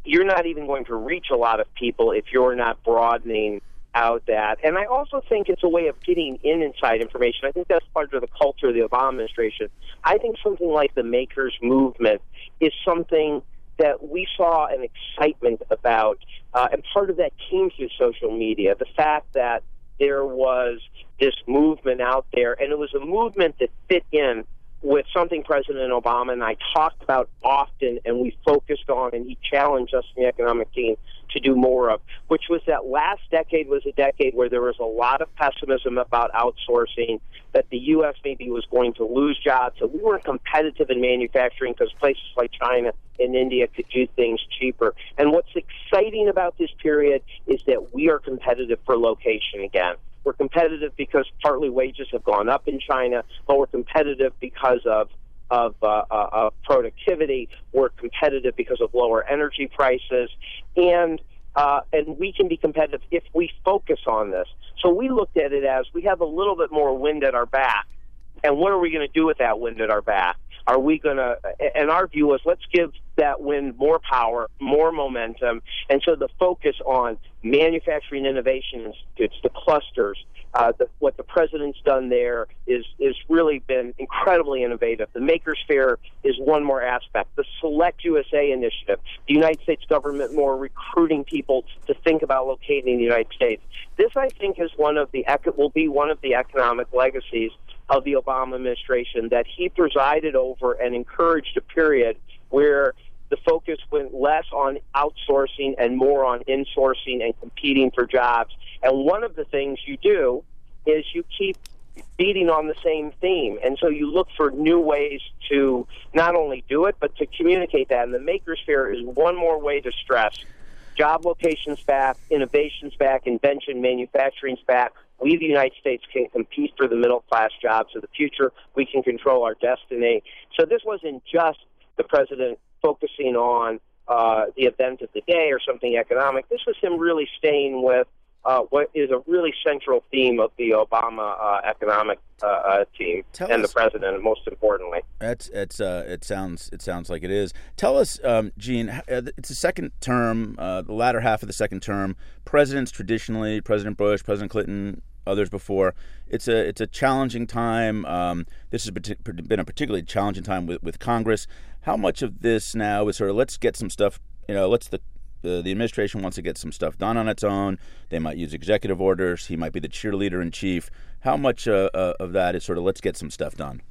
you're not even going to reach a lot of people if you're not broadening out that. And I also think it's a way of getting in inside information. I think that's part of the culture of the Obama administration. I think something like the Makers movement is something that we saw an excitement about, uh, and part of that came through social media. The fact that there was this movement out there, and it was a movement that fit in with something President Obama and I talked about often, and we focused on, and he challenged us in the economic team to do more of, which was that last decade was a decade where there was a lot of pessimism about outsourcing, that the U.S. maybe was going to lose jobs, that we weren't competitive in manufacturing because places like China and India could do things cheaper. And what's exciting about this period is that we are competitive for location again. We're competitive because partly wages have gone up in China, but we're competitive because of of, uh, uh, of productivity. We're competitive because of lower energy prices, and uh, and we can be competitive if we focus on this. So we looked at it as we have a little bit more wind at our back, and what are we going to do with that wind at our back? Are we going to? And our view was let's give that win more power, more momentum, and so the focus on manufacturing innovation institutes, the clusters. Uh, the, what the president's done there is is really been incredibly innovative. The Makers Faire is one more aspect. The Select USA initiative, the United States government more recruiting people to think about locating in the United States. This, I think, is one of the will be one of the economic legacies of the Obama administration that he presided over and encouraged a period where the focus went less on outsourcing and more on insourcing and competing for jobs. And one of the things you do is you keep beating on the same theme. And so you look for new ways to not only do it, but to communicate that. And the Makers Faire is one more way to stress job locations back, innovations back, invention, manufacturing's back, we, the United States, can compete for the middle class jobs of the future. We can control our destiny. So this wasn't just the president focusing on uh, the event of the day or something economic. This was him really staying with uh, what is a really central theme of the Obama uh, economic uh, uh team Tell and us, the president, most importantly. That's it's uh, it sounds it sounds like it is. Tell us, um, Gene. Uh, it's the second term, the latter half of the second term. Presidents traditionally, President Bush, President Clinton, others before. It's a it's a challenging time. Um, this has been a particularly challenging time with, with Congress. How much of this now is sort of let's get some stuff. You know, let's the the, the administration wants to get some stuff done on its own. They might use executive orders. He might be the cheerleader in chief. How much uh, uh, of that is sort of let's get some stuff done?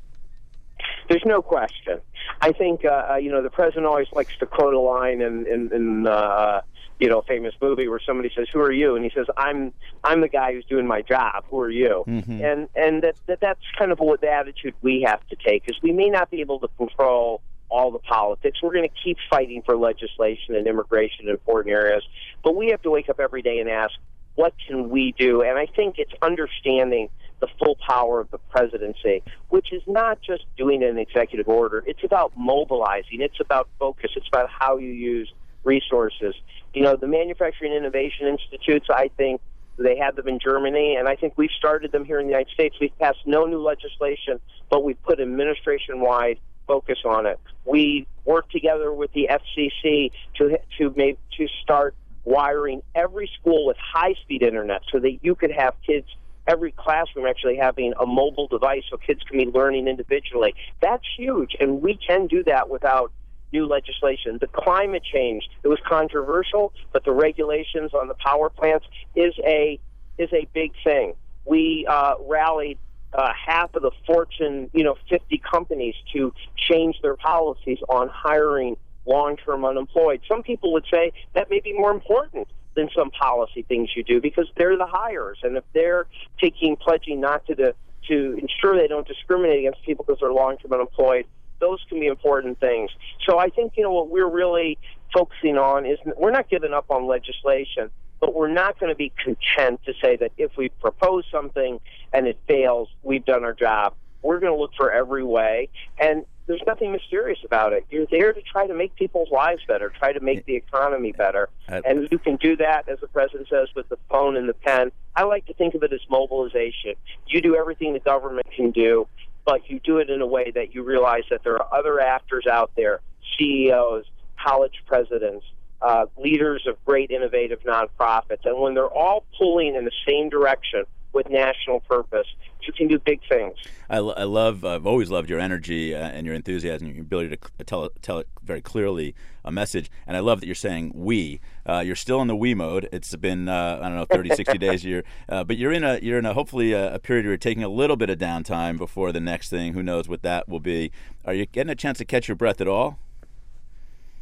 There's no question. I think uh, uh, you know the president always likes to quote a line in in, in uh, you know famous movie where somebody says, "Who are you?" and he says, "I'm I'm the guy who's doing my job. Who are you?" Mm-hmm. And and that, that that's kind of what the attitude we have to take is we may not be able to control all the politics. We're going to keep fighting for legislation and immigration in important areas, but we have to wake up every day and ask, what can we do? And I think it's understanding the full power of the presidency, which is not just doing an executive order. It's about mobilizing. It's about focus. It's about how you use resources. You know, the Manufacturing Innovation Institutes, I think, they had them in Germany, and I think we've started them here in the United States. We've passed no new legislation, but we've put administration wide focus on it. We work together with the FCC to to make to start wiring every school with high speed internet so that you could have kids every classroom actually having a mobile device so kids can be learning individually. That's huge and we can do that without new legislation. The climate change, it was controversial, but the regulations on the power plants is a is a big thing. We uh, rallied uh, half of the Fortune, you know, 50 companies to change their policies on hiring long-term unemployed. Some people would say that may be more important than some policy things you do because they're the hires, and if they're taking pledging not to to, to ensure they don't discriminate against people because they're long-term unemployed, those can be important things. So I think you know what we're really focusing on is we're not giving up on legislation but we're not going to be content to say that if we propose something and it fails, we've done our job. We're going to look for every way, and there's nothing mysterious about it. You're there to try to make people's lives better, try to make the economy better, uh, and you can do that, as the president says, with the phone and the pen. I like to think of it as mobilization. You do everything the government can do, but you do it in a way that you realize that there are other actors out there, CEOs, college presidents, uh, leaders of great innovative nonprofits. And when they're all pulling in the same direction, with national purpose. You can do big things. I, I love. I've always loved your energy uh, and your enthusiasm, your ability to tell tell it very clearly a message. And I love that you're saying we. Uh, you're still in the we mode. It's been uh, I don't know 30, 60 days a year, uh, but you're in a you're in a hopefully a, a, period where you're taking a little bit of downtime before the next thing. Who knows what that will be? Are you getting a chance to catch your breath at all?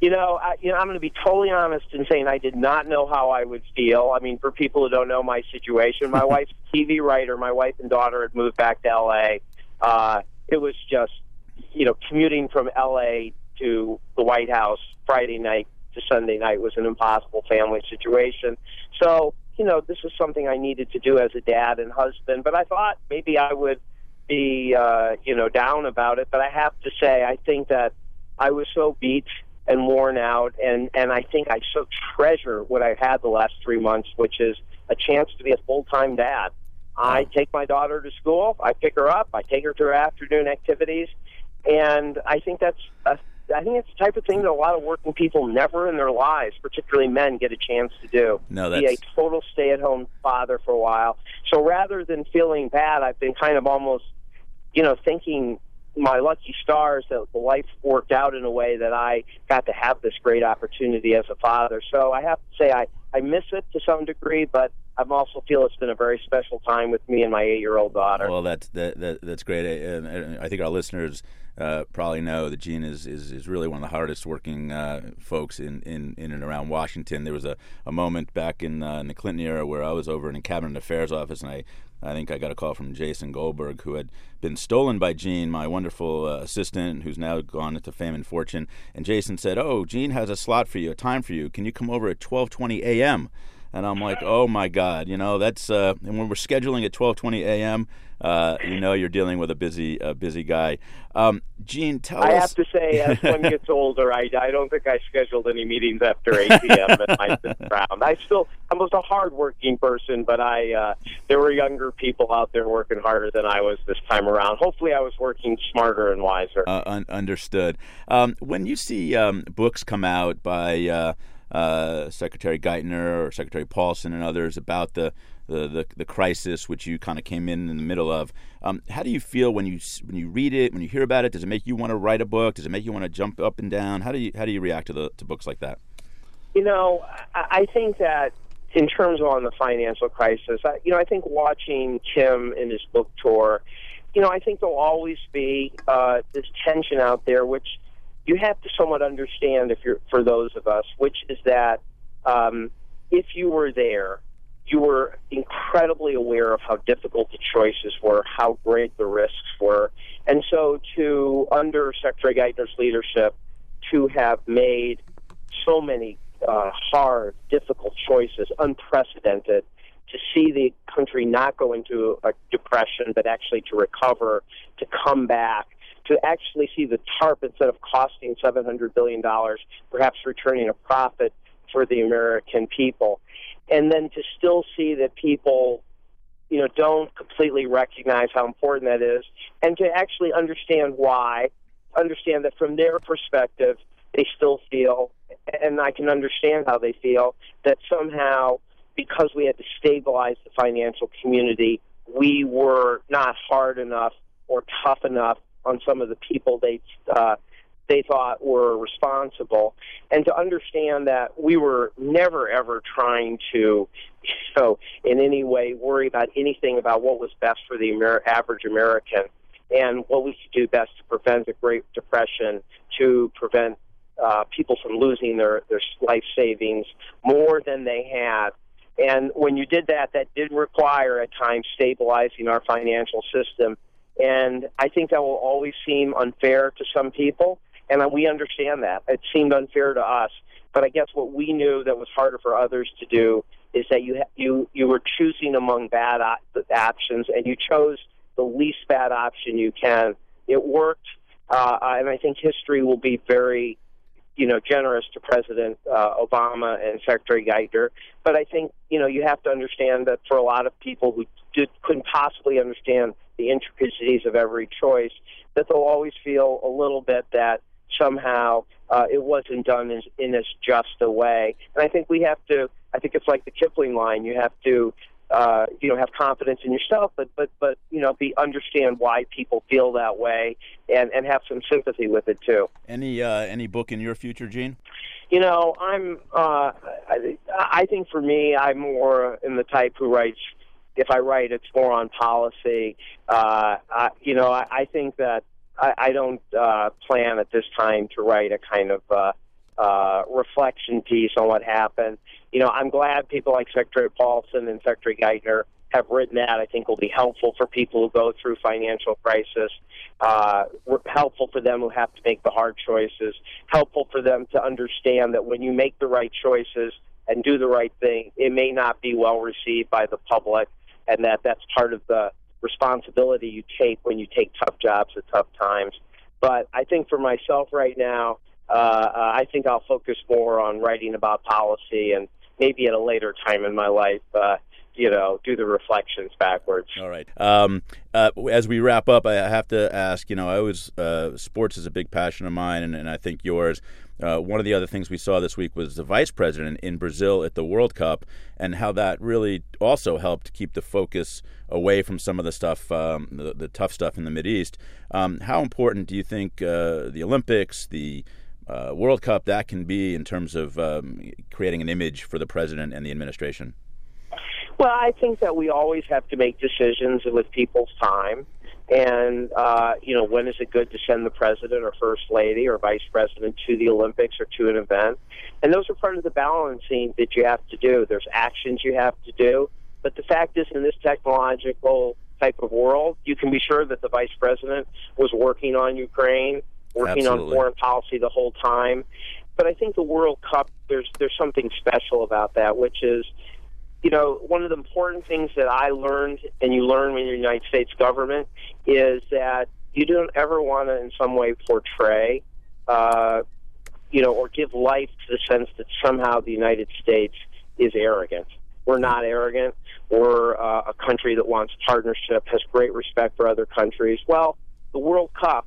You know, I, you know, I'm going to be totally honest in saying I did not know how I would feel. I mean, for people who don't know my situation, my wife's a TV writer. My wife and daughter had moved back to L.A. Uh, it was just, you know, commuting from L.A. to the White House Friday night to Sunday night was an impossible family situation. So, you know, this was something I needed to do as a dad and husband. But I thought maybe I would be, uh, you know, down about it. But I have to say, I think that I was so beat and worn out and and I think I so treasure what I had the last 3 months which is a chance to be a full-time dad. I take my daughter to school, I pick her up, I take her to her afternoon activities and I think that's a, I think it's the type of thing that a lot of working people never in their lives, particularly men, get a chance to do. No, that's... Be a total stay-at-home father for a while. So rather than feeling bad, I've been kind of almost, you know, thinking my lucky stars that the life worked out in a way that I got to have this great opportunity as a father. So I have to say I, I miss it to some degree, but I also feel it's been a very special time with me and my eight-year-old daughter. Well, that's that, that that's great. I, I think our listeners uh, probably know that Gene is, is, is really one of the hardest working uh, folks in, in, in and around Washington. There was a, a moment back in, uh, in the Clinton era where I was over in the Cabinet Affairs office and I I think I got a call from Jason Goldberg, who had been stolen by Gene, my wonderful uh, assistant, who's now gone into fame and fortune. And Jason said, "Oh, Gene has a slot for you, a time for you. Can you come over at 12:20 a.m.?" And I'm like, oh my God, you know, that's uh, and when we're scheduling at 12:20 a.m., uh, you know, you're dealing with a busy, uh, busy guy. Um, Gene, tell I us. I have to say, as one gets older, I, I don't think I scheduled any meetings after 8 p.m. at my round. I still, I was a hardworking person, but I, uh, there were younger people out there working harder than I was this time around. Hopefully, I was working smarter and wiser. Uh, un- understood. Um, when you see um, books come out by uh, Secretary Geithner or Secretary Paulson and others about the the, the, the crisis which you kind of came in in the middle of. Um, how do you feel when you when you read it, when you hear about it? Does it make you want to write a book? Does it make you want to jump up and down? How do you how do you react to the to books like that? You know, I think that in terms of on the financial crisis, I, you know, I think watching Tim in his book tour, you know, I think there'll always be uh, this tension out there, which you have to somewhat understand if you're for those of us, which is that um, if you were there, you were incredibly aware of how difficult the choices were, how great the risks were, and so to under Secretary Geithner's leadership, to have made so many uh, hard, difficult choices, unprecedented. To see the country not go into a depression, but actually to recover, to come back, to actually see the TARP instead of costing $700 billion, perhaps returning a profit for the American people. And then to still see that people, you know, don't completely recognize how important that is, and to actually understand why, understand that from their perspective, they still feel, and I can understand how they feel, that somehow because we had to stabilize the financial community, we were not hard enough or tough enough on some of the people they uh, they thought were responsible, and to understand that we were never ever trying to, you know, in any way worry about anything about what was best for the Amer- average American and what we could do best to prevent the Great Depression, to prevent uh, people from losing their, their life savings more than they had. And when you did that, that did require at times stabilizing our financial system and I think that will always seem unfair to some people, and we understand that. It seemed unfair to us, but I guess what we knew that was harder for others to do is that you you you were choosing among bad op- options, and you chose the least bad option you can. It worked, uh, and I think history will be very you know, generous to President uh, Obama and Secretary Geithner. But I think, you know, you have to understand that for a lot of people who did, couldn't possibly understand the intricacies of every choice, that they'll always feel a little bit that somehow uh, it wasn't done in, in as just a way. And I think we have to, I think it's like the Kipling line, you have to uh, you know, have confidence in yourself, but but but you know, be understand why people feel that way, and and have some sympathy with it too. Any uh, any book in your future, Gene? You know, I'm. Uh, I, I think for me, I'm more in the type who writes. If I write, it's more on policy. Uh, I, you know, I, I think that I, I don't uh, plan at this time to write a kind of uh, uh, reflection piece on what happened. You know, I'm glad people like Secretary Paulson and Secretary Geithner have written that. I think will be helpful for people who go through financial crisis. Uh, helpful for them who have to make the hard choices. Helpful for them to understand that when you make the right choices and do the right thing, it may not be well received by the public, and that that's part of the responsibility you take when you take tough jobs at tough times. But I think for myself right now, uh, uh, I think I'll focus more on writing about policy and maybe at a later time in my life, uh, you know, do the reflections backwards. All right. Um, uh, as we wrap up, I have to ask. You know, I always uh, sports is a big passion of mine, and, and I think yours. Uh, one of the other things we saw this week was the vice president in Brazil at the World Cup, and how that really also helped keep the focus away from some of the stuff, um, the, the, tough stuff in the Mid East. Um, how important do you think uh, the Olympics, the uh, World Cup that can be in terms of um, creating an image for the president and the administration? Well, I think that we always have to make decisions with people's time. And, uh, you know, when is it good to send the president or first lady or vice president to the Olympics or to an event? And those are part of the balancing that you have to do. There's actions you have to do. But the fact is, in this technological type of world, you can be sure that the vice president was working on Ukraine working Absolutely. on foreign policy the whole time. But I think the World Cup, there's there's something special about that, which is, you know, one of the important things that I learned, and you learn when you're in the United States government, is that you don't ever want to, in some way, portray, uh, you know, or give life to the sense that somehow the United States is arrogant. We're not arrogant. We're uh, a country that wants partnership, has great respect for other countries. Well, the World Cup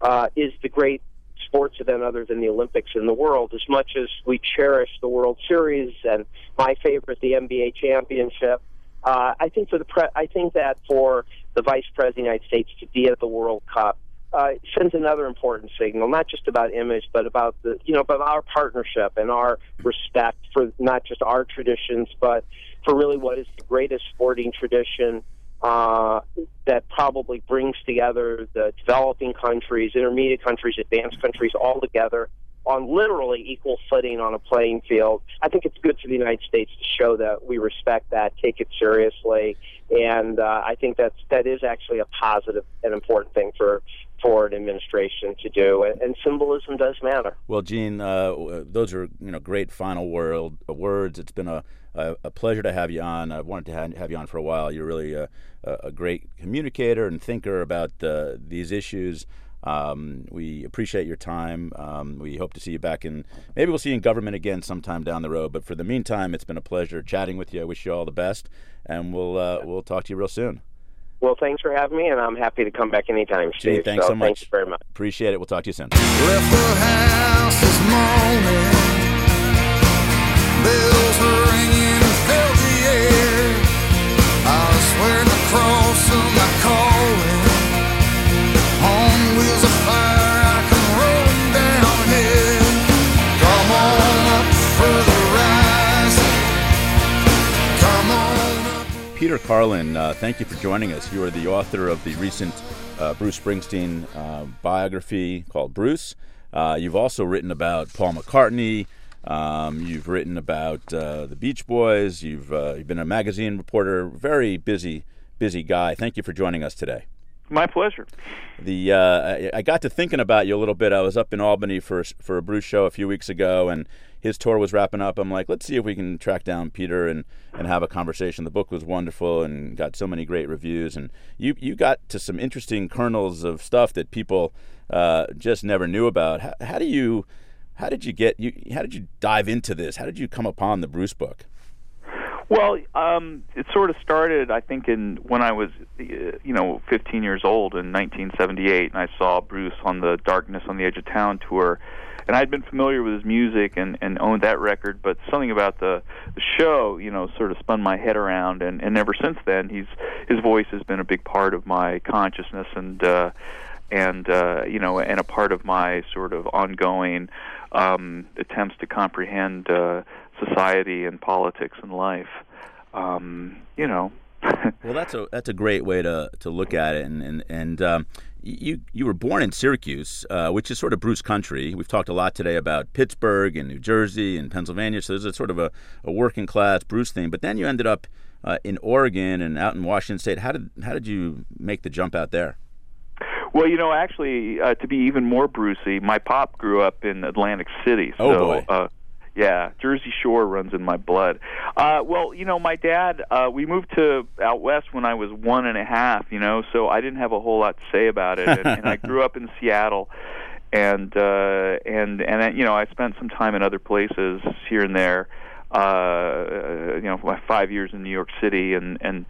uh, is the great sports event other than the Olympics in the world. As much as we cherish the World Series and my favorite, the NBA championship, uh, I think for the pre- I think that for the Vice President of the United States to be at the World Cup uh, sends another important signal, not just about image, but about the you know about our partnership and our respect for not just our traditions, but for really what is the greatest sporting tradition uh, that probably brings together the developing countries, intermediate countries, advanced countries all together on literally equal footing on a playing field. I think it's good for the United States to show that we respect that, take it seriously, and uh, I think that's that is actually a positive and important thing for for an administration to do, and, and symbolism does matter. Well, Gene, uh, those are you know great final world words. It's been a a, a pleasure to have you on. I wanted to have, have you on for a while. You're really a, a great communicator and thinker about uh, these issues. Um, we appreciate your time. Um, we hope to see you back in. Maybe we'll see you in government again sometime down the road. But for the meantime, it's been a pleasure chatting with you. I wish you all the best, and we'll uh, we'll talk to you real soon. Well, thanks for having me, and I'm happy to come back anytime, Steve. Gene, thanks so, so much. Thank you very much. Appreciate it. We'll talk to you soon. Left the house this morning. Bells Peter Carlin, uh, thank you for joining us. You are the author of the recent uh, Bruce Springsteen uh, biography called Bruce. Uh, you've also written about Paul McCartney. Um, you've written about uh, the Beach Boys. You've uh, you've been a magazine reporter. Very busy, busy guy. Thank you for joining us today. My pleasure. The uh, I, I got to thinking about you a little bit. I was up in Albany for for a Bruce show a few weeks ago, and his tour was wrapping up. I'm like, let's see if we can track down Peter and, and have a conversation. The book was wonderful and got so many great reviews. And you you got to some interesting kernels of stuff that people uh, just never knew about. How, how do you how did you get you how did you dive into this? How did you come upon the Bruce book? Well, um, it sort of started, I think, in when I was, you know, 15 years old in 1978, and I saw Bruce on the Darkness on the Edge of Town tour, and I'd been familiar with his music and and owned that record, but something about the the show, you know, sort of spun my head around, and and ever since then, he's his voice has been a big part of my consciousness and. uh and uh, you know, and a part of my sort of ongoing um, attempts to comprehend uh, society and politics and life. Um, you know. well, that's a that's a great way to, to look at it, and and, and um, you you were born in Syracuse, uh, which is sort of Bruce country. We've talked a lot today about Pittsburgh and New Jersey and Pennsylvania, so there's a sort of a, a working class Bruce thing. But then you ended up uh, in Oregon and out in Washington State. How did how did you make the jump out there? Well, you know, actually, uh, to be even more Brucey, my pop grew up in Atlantic City. Oh, so, boy. Yeah, Jersey Shore runs in my blood. Uh, well, you know, my dad, uh, we moved to out west when I was one and a half, you know, so I didn't have a whole lot to say about it. and, and I grew up in Seattle, and uh, and and you know, I spent some time in other places here and there. Uh, you know, my five years in New York City, and and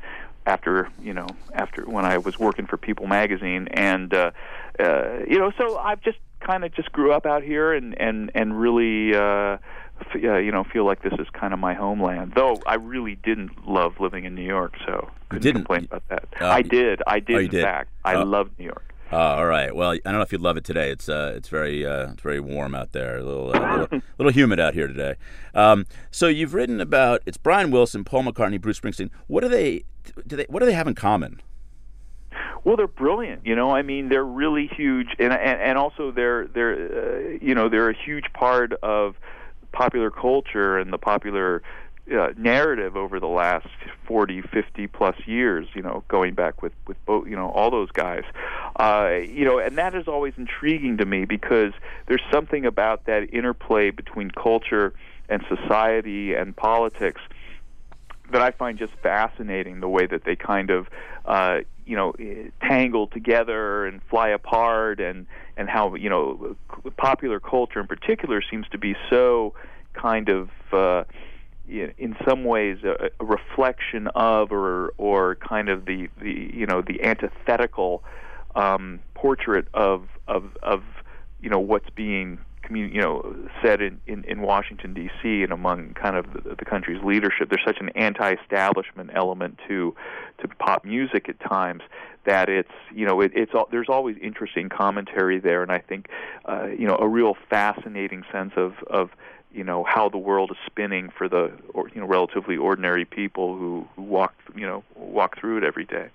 after you know after when I was working for People magazine and uh uh you know so I've just kind of just grew up out here and and and really uh uh, you know feel like this is kind of my homeland though I really didn't love living in New York so couldn't didn't? complain about that Uh, I did I did oh, in did? fact I Oh. loved New York Uh, all right. Well, I don't know if you'd love it today. It's uh, it's very uh, it's very warm out there. A little uh, little, little humid out here today. Um, so you've written about it's Brian Wilson, Paul McCartney, Bruce Springsteen. What do they do? They what do they have in common? Well, they're brilliant. You know, I mean, they're really huge, and and, and also they're they're uh, you know they're a huge part of popular culture and the popular uh, narrative over the last 40, 50 plus years. You know, going back with with both you know all those guys. Uh, you know, and that is always intriguing to me because there's something about that interplay between culture and society and politics that I find just fascinating the way that they kind of uh, you know eh, tangle together and fly apart and and how you know popular culture in particular seems to be so kind of uh, in some ways a, a reflection of or or kind of the the you know the antithetical um, portrait of of of you know what's being commu- you know said in, in, in Washington D.C. and among kind of the, the country's leadership. There's such an anti-establishment element to to pop music at times that it's you know it, it's there's always interesting commentary there, and I think uh, you know a real fascinating sense of of you know how the world is spinning for the or, you know relatively ordinary people who, who walk you know walk through it every day.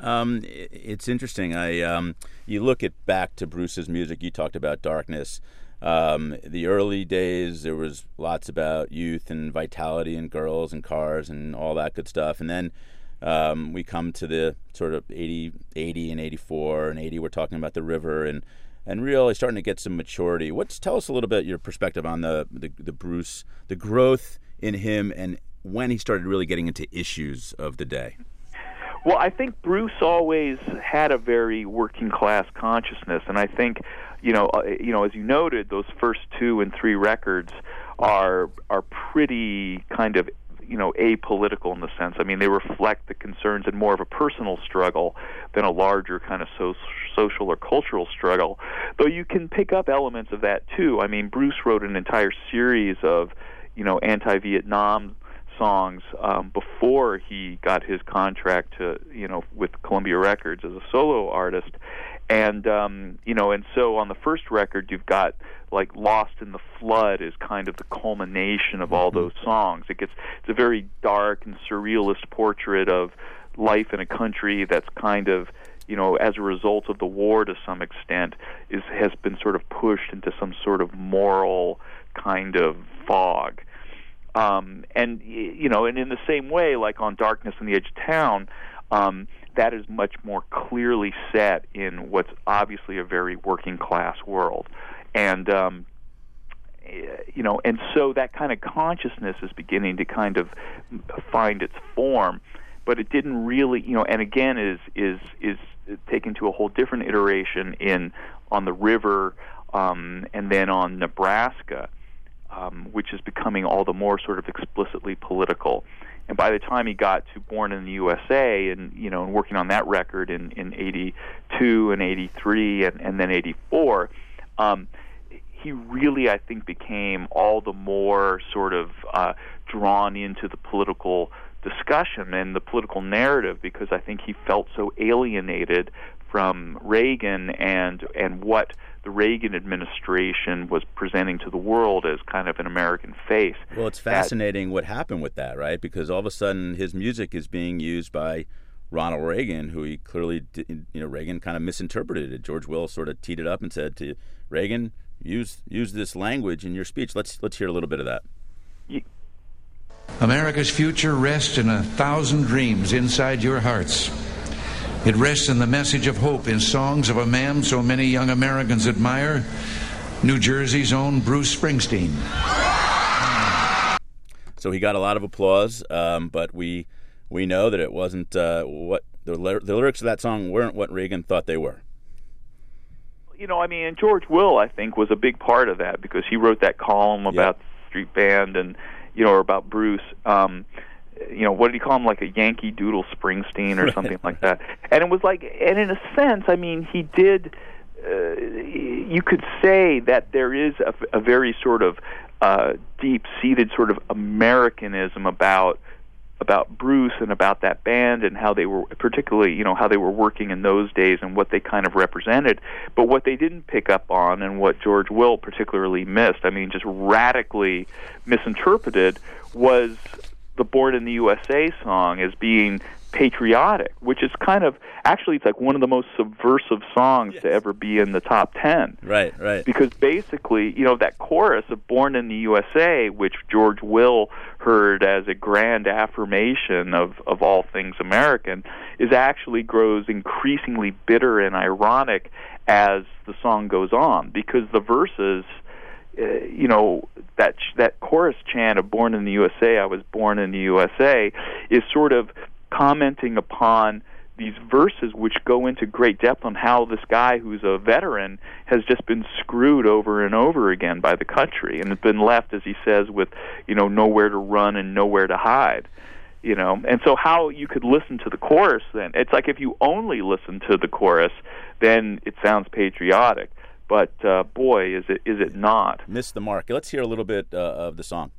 Um, it's interesting. I um, you look at back to Bruce's music. You talked about darkness. Um, the early days, there was lots about youth and vitality and girls and cars and all that good stuff. And then um, we come to the sort of 80, 80 and 84 and 80. We're talking about the river and and really starting to get some maturity. What's tell us a little bit your perspective on the the, the Bruce, the growth in him, and when he started really getting into issues of the day. Well, I think Bruce always had a very working class consciousness, and I think, you know, uh, you know, as you noted, those first two and three records are are pretty kind of you know apolitical in the sense. I mean, they reflect the concerns and more of a personal struggle than a larger kind of so- social or cultural struggle. Though you can pick up elements of that too. I mean, Bruce wrote an entire series of you know anti-Vietnam songs um, before he got his contract to you know with Columbia Records as a solo artist, and um, you know and so on the first record you've got like Lost in the Flood is kind of the culmination of all those songs. It gets it's a very dark and surrealist portrait of life in a country that's kind of you know as a result of the war to some extent is has been sort of pushed into some sort of moral kind of fog um, and you know, and in the same way, like on Darkness on the Edge of Town, um, that is much more clearly set in what's obviously a very working class world, and um, eh, you know, and so that kind of consciousness is beginning to kind of find its form, but it didn't really, you know, and again is is is taken to a whole different iteration in on the river, um, and then on Nebraska um, which is becoming all the more sort of explicitly political. And by the time he got to Born in the USA and you know and working on that record in in '82 and '83 and, and then '84, um, he really, I think, became all the more sort of uh, drawn into the political discussion and the political narrative because I think he felt so alienated from Reagan and and what the Reagan administration was presenting to the world as kind of an American face. Well, it's fascinating that, what happened with that, right? Because all of a sudden his music is being used by Ronald Reagan, who he clearly, you know, Reagan kind of misinterpreted it. George Will sort of teed it up and said to Reagan, "Use use this language in your speech." Let's let's hear a little bit of that. America's future rests in a thousand dreams inside your hearts. It rests in the message of hope in songs of a man so many young Americans admire, New Jersey's own Bruce Springsteen. So he got a lot of applause, um, but we we know that it wasn't uh, what the, the lyrics of that song weren't what Reagan thought they were. You know, I mean, and George Will, I think, was a big part of that because he wrote that column about yep. the street band and you know, or about Bruce. Um, you know, what did he call him? Like a Yankee Doodle Springsteen or something like that. And it was like, and in a sense, I mean, he did. Uh, you could say that there is a, a very sort of uh, deep-seated sort of Americanism about about Bruce and about that band and how they were particularly you know how they were working in those days and what they kind of represented but what they didn't pick up on and what George Will particularly missed I mean just radically misinterpreted was the Born in the USA song as being patriotic, which is kind of actually it's like one of the most subversive songs yes. to ever be in the top 10. Right, right. Because basically, you know, that chorus of Born in the USA, which George Will heard as a grand affirmation of of all things American, is actually grows increasingly bitter and ironic as the song goes on because the verses uh, you know that that chorus chant of "Born in the USA," I was born in the USA, is sort of commenting upon these verses which go into great depth on how this guy who's a veteran has just been screwed over and over again by the country and has been left as he says with you know nowhere to run and nowhere to hide you know? And so how you could listen to the chorus then it's like if you only listen to the chorus then it sounds patriotic but uh, boy is it is it not. Missed the mark. Let's hear a little bit uh, of the song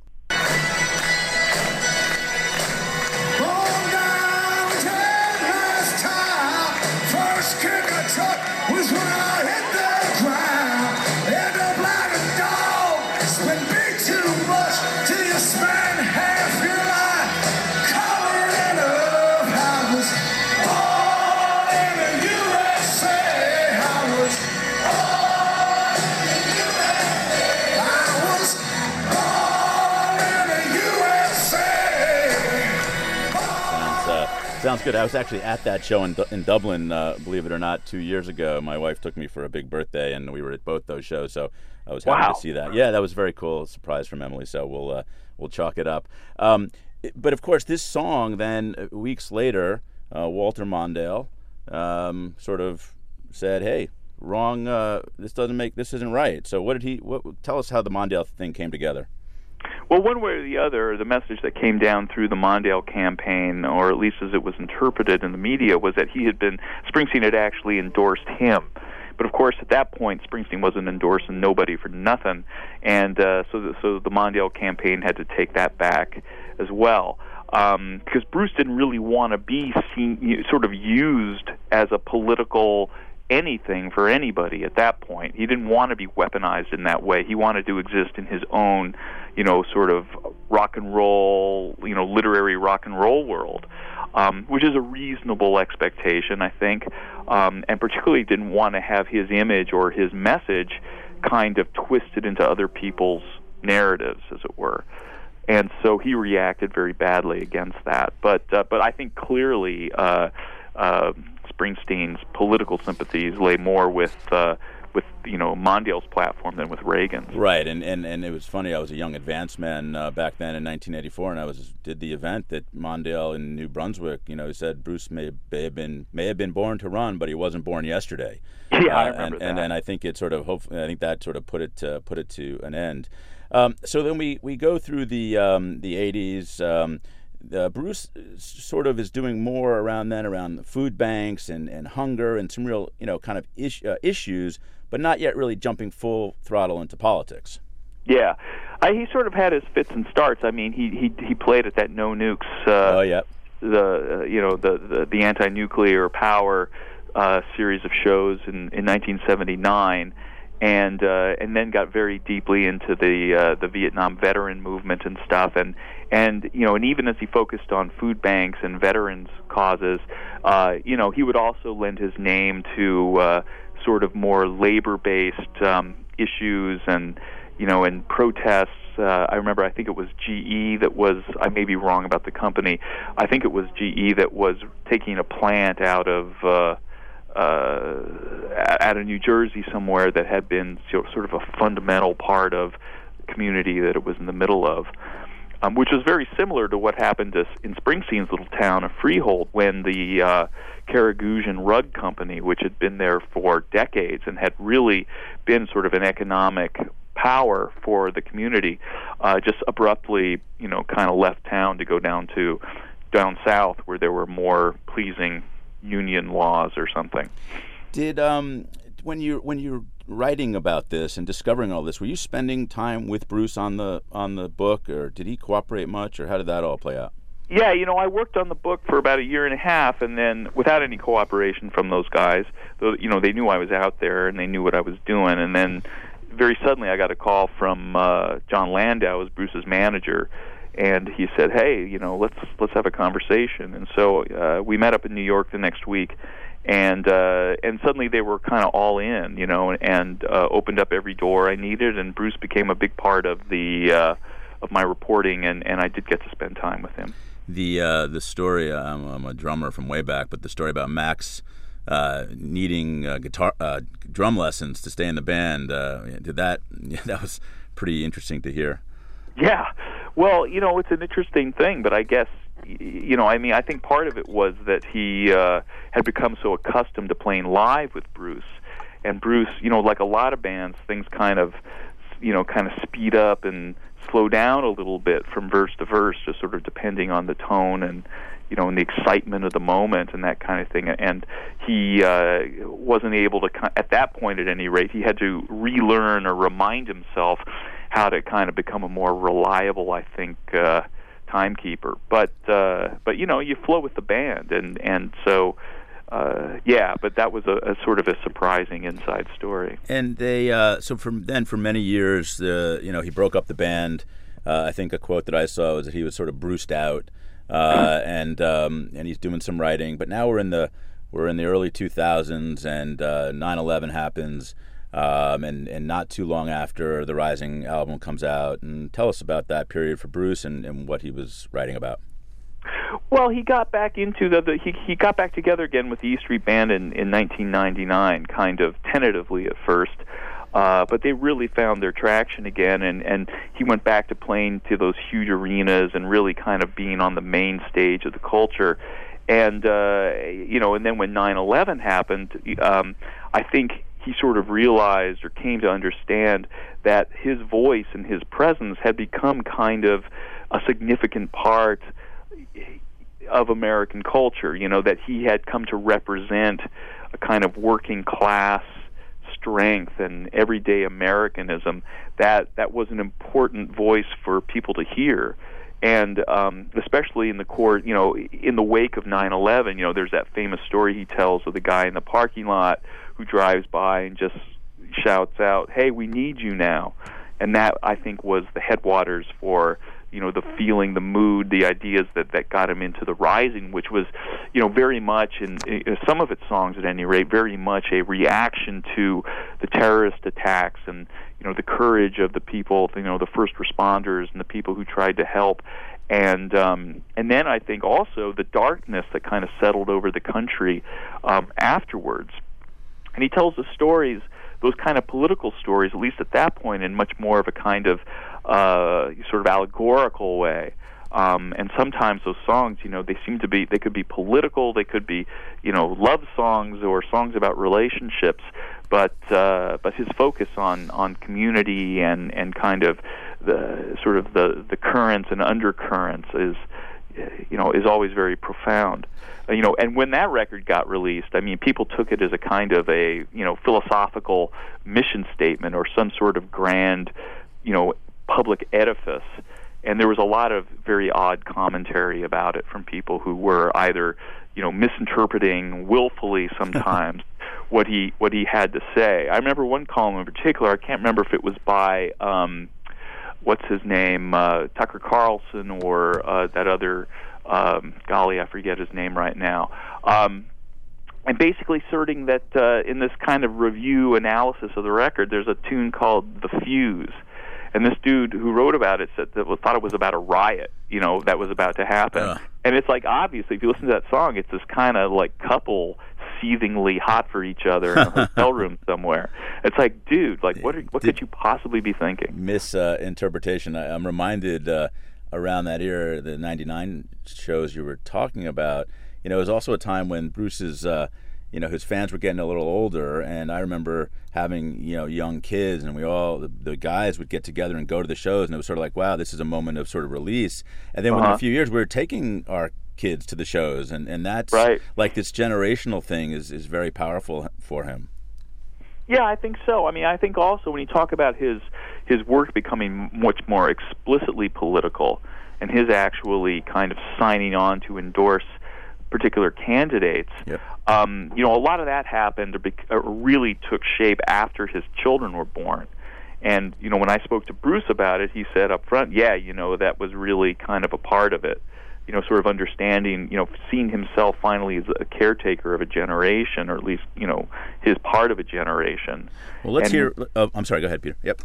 good. I was actually at that show in, in Dublin, uh, believe it or not, two years ago. My wife took me for a big birthday, and we were at both those shows. So I was happy wow. to see that. Yeah, that was very cool. Surprise from Emily. So we'll uh, we'll chalk it up. Um, but of course, this song then uh, weeks later, uh, Walter Mondale um, sort of said, "Hey, wrong. Uh, this doesn't make. This isn't right." So what did he? What, tell us how the Mondale thing came together. Well, one way or the other, the message that came down through the Mondale campaign, or at least as it was interpreted in the media, was that he had been Springsteen had actually endorsed him. But of course, at that point, Springsteen wasn't endorsing nobody for nothing, and uh, so the, so the Mondale campaign had to take that back as well. Um, because Bruce didn't really want to be seen, sort of used as a political anything for anybody at that point. He didn't want to be weaponized in that way. He wanted to exist in his own, you know, sort of rock and roll, you know, literary rock and roll world, um, which is a reasonable expectation, I think, um, and particularly didn't want to have his image or his message kind of twisted into other people's narratives, as it were. And so he reacted very badly against that. But uh, but I think clearly. Uh, uh, Springsteen's political sympathies lay more with uh, with you know Mondale's platform than with Reagan's. Right, and, and and it was funny. I was a young advance man uh, back then in 1984, and I was did the event that Mondale in New Brunswick. You know, he said Bruce may, may have been may have been born to run, but he wasn't born yesterday. Yeah, uh, I remember and, that. And, and I think it sort of I think that sort of put it to, put it to an end. Um, so then we, we go through the um, the 80s. Um, uh, Bruce sort of is doing more around then around food banks and, and hunger and some real you know kind of is, uh, issues but not yet really jumping full throttle into politics. Yeah, I, he sort of had his fits and starts. I mean, he he he played at that No Nukes. Uh, oh yeah. The uh, you know the the, the anti-nuclear power uh, series of shows in in 1979 and uh, and then got very deeply into the uh, the Vietnam veteran movement and stuff, and and you know, and even as he focused on food banks and veterans causes, uh, you know, he would also lend his name to uh, sort of more labor-based um, issues and you know, and protests. Uh, I remember, I think it was GE that was. I may be wrong about the company. I think it was GE that was taking a plant out of. Uh, uh, out of New Jersey somewhere that had been sort of a fundamental part of community that it was in the middle of, um, which was very similar to what happened to, in Springsteen's little town of Freehold when the uh, Karagheusian Rug Company, which had been there for decades and had really been sort of an economic power for the community, uh, just abruptly, you know, kind of left town to go down to down south where there were more pleasing union laws or something. Did um when you when you're writing about this and discovering all this, were you spending time with Bruce on the on the book, or did he cooperate much, or how did that all play out? Yeah, you know, I worked on the book for about a year and a half, and then without any cooperation from those guys, though, you know, they knew I was out there and they knew what I was doing, and then very suddenly I got a call from uh, Jon Landau, as Bruce's manager, and he said, "Hey, you know, let's let's have a conversation." And so uh, we met up in New York the next week, and uh, and suddenly they were kind of all in, you know, and uh, opened up every door I needed, and Bruce became a big part of the uh, of my reporting, and and I did get to spend time with him. The uh, the story, I'm, I'm a drummer from way back, but the story about Max. Uh, needing uh, guitar uh, drum lessons to stay in the band. Uh, did that? Yeah, that was pretty interesting to hear. Yeah, well, you know, it's an interesting thing, but I guess you know, I mean, I think part of it was that he uh, had become so accustomed to playing live with Bruce, and Bruce, you know, like a lot of bands, things kind of, you know, kind of speed up and slow down a little bit from verse to verse, just sort of depending on the tone and you know, and the excitement of the moment and that kind of thing. And he uh, wasn't able to, at that point at any rate, he had to relearn or remind himself how to kind of become a more reliable, I think, uh, timekeeper. But uh, but you know, you flow with the band, and and so. Uh, yeah, but that was a, a, sort of a surprising inside story. And they, uh, so from then for many years, uh, you know, he broke up the band. Uh, I think a quote that I saw was that he was sort of bruised out, uh, and um, and he's doing some writing. But now we're in the we're in the early 2000s, and 9/11 happens um, and and not too long after the Rising album comes out. And tell us about that period for Bruce and, and what he was writing about. Well, he got back into the, the he he got back together again with the E Street Band in in 1999, kind of tentatively at first. Uh, but they really found their traction again, and, and he went back to playing to those huge arenas and really kind of being on the main stage of the culture. And uh, you know, and then when 9/11 happened, um, I think he sort of realized or came to understand that his voice and his presence had become kind of a significant part of American culture. You know, that he had come to represent a kind of working class strength and everyday Americanism. That that was an important voice for people to hear. And um, especially in the court, you know, in the wake of 9/11, you know, there's that famous story he tells of the guy in the parking lot who drives by and just shouts out, "Hey, we need you now," and that I think was the headwaters for you know the feeling, the mood, the ideas that that got him into the rising, which was you know very much in, in some of its songs at any rate, very much a reaction to the terrorist attacks and you know the courage of the people, you know the first responders and the people who tried to help and um, and then I think also the darkness that kind of settled over the country um, afterwards. And he tells the stories, those kind of political stories, at least at that point, in much more of a kind of uh, sort of allegorical way. Um, and sometimes those songs, you know, they seem to be, they could be political, they could be, you know, love songs or songs about relationships, but uh, but his focus on on community and and kind of the sort of the the currents and undercurrents is you know, is always very profound. Uh, you know, and when that record got released, I mean, people took it as a kind of a you know philosophical mission statement or some sort of grand, you know, public edifice. And there was a lot of very odd commentary about it from people who were either, you know, misinterpreting willfully sometimes what he what he had to say. I remember one column in particular. I can't remember if it was by um, what's his name, uh, Tucker Carlson, or uh, that other um, golly, I forget his name right now. Um, and basically asserting that uh, in this kind of review analysis of the record, there's a tune called "The Fuse," and this dude who wrote about it said that thought it was about a riot, you know, that was about to happen. And it's like obviously, if you listen to that song, it's this kind of like couple seethingly hot for each other in a hotel room somewhere. It's like, dude, like what? Are, what could you possibly be thinking? Misinterpretation. I, I'm reminded uh, around that era, the '99 shows you were talking about. You know, it was also a time when Bruce's. Uh, you know his fans were getting a little older and i remember having you know young kids and we all the, the, guys would get together and go to the shows and it was sort of like wow this is a moment of sort of release and then uh-huh. within a few years we were taking our kids to the shows and and that's right. like this generational thing is is very powerful for him yeah i think so i mean i think also when you talk about his his work becoming much more explicitly political and his actually kind of signing on to endorse particular candidates. Yep. Um, you know, a lot of that happened or, bec- or really took shape after his children were born. And you know, when I spoke to Bruce about it, he said up front, "Yeah, you know, that was really kind of a part of it." You know, sort of understanding, you know, seeing himself finally as a caretaker of a generation, or at least, you know, his part of a generation. Well, let's and, hear. Oh, I'm sorry. Go ahead, Peter. Yep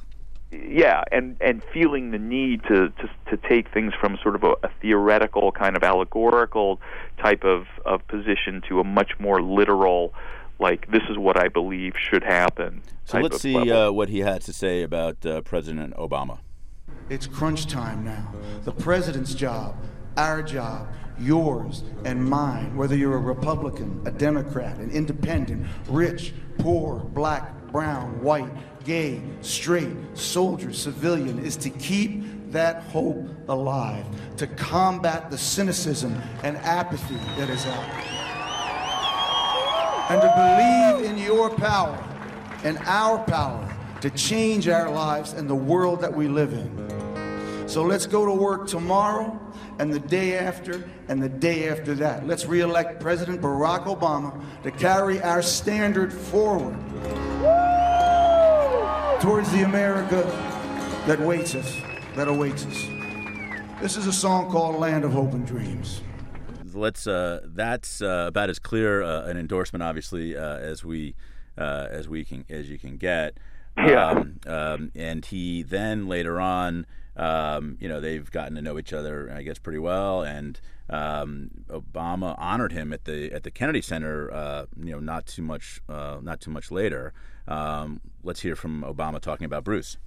yeah, and and feeling the need to to, to take things from sort of a, a theoretical kind of allegorical type of of position to a much more literal, like this is what I believe should happen. So let's see uh, what he had to say about uh, President Obama. It's crunch time now. The president's job, our job, yours and mine, whether you're a Republican, a Democrat, an independent, rich, poor, black, brown, white gay, straight, soldier, civilian, is to keep that hope alive, to combat the cynicism and apathy that is out there, and to believe in your power and our power to change our lives and the world that we live in. So let's go to work tomorrow and the day after and the day after that. Let's re-elect President Barack Obama to carry our standard forward towards the America that waits us, that awaits us. This is a song called Land of Hope and Dreams. Let's. Uh, that's uh, about as clear uh, an endorsement, obviously, uh, as we uh, as we can as you can get. Yeah. Um, um, and he then later on, um, you know, they've gotten to know each other, I guess, pretty well. And um, Obama honored him at the at the Kennedy Center, uh, you know, not too much not too much later. Um, let's hear from Obama talking about Bruce.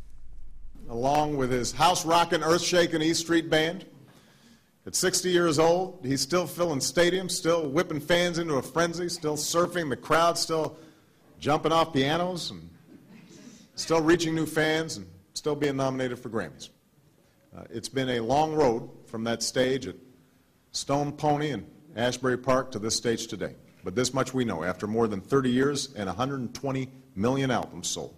Along with his house rocking, earth shaking E Street Band. At 60 years old, he's still filling stadiums, still whipping fans into a frenzy, still surfing the crowd, still jumping off pianos, and still reaching new fans, and still being nominated for Grammys. Uh, it's been a long road from that stage at Stone Pony and Asbury Park to this stage today. But this much we know after more than 30 years and 120 million albums sold,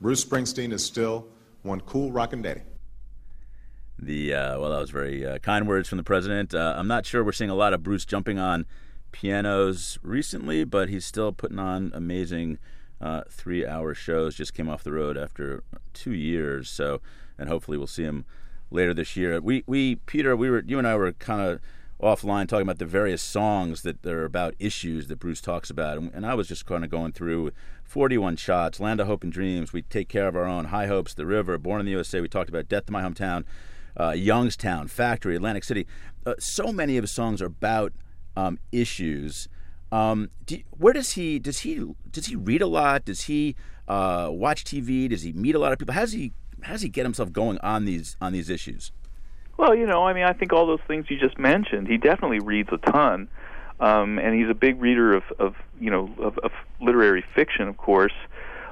Bruce Springsteen is still one cool rockin' daddy. The uh, well, that was very uh, kind words from the president. Uh, I'm not sure we're seeing a lot of Bruce jumping on pianos recently, but he's still putting on amazing uh, three-hour shows. Just came off the road after two years, so and hopefully we'll see him later this year. We we Peter, we were you and I were kind of offline talking about the various songs that are about issues that Bruce talks about, and, and I was just kind of going through 41 shots, Land of Hope and Dreams, We Take Care of Our Own, High Hopes, The River, Born in the USA. We talked about Death to My Hometown, uh, Youngstown, Factory, Atlantic City. Uh, so many of his songs are about um, issues. Um, do, where does he does he does he read a lot? Does he uh, watch TV? Does he meet a lot of people? How does he how does he get himself going on these on these issues? Well, you know, I mean, I think all those things you just mentioned. He definitely reads a ton, um, and he's a big reader of, of you know, of, of literary fiction, of course,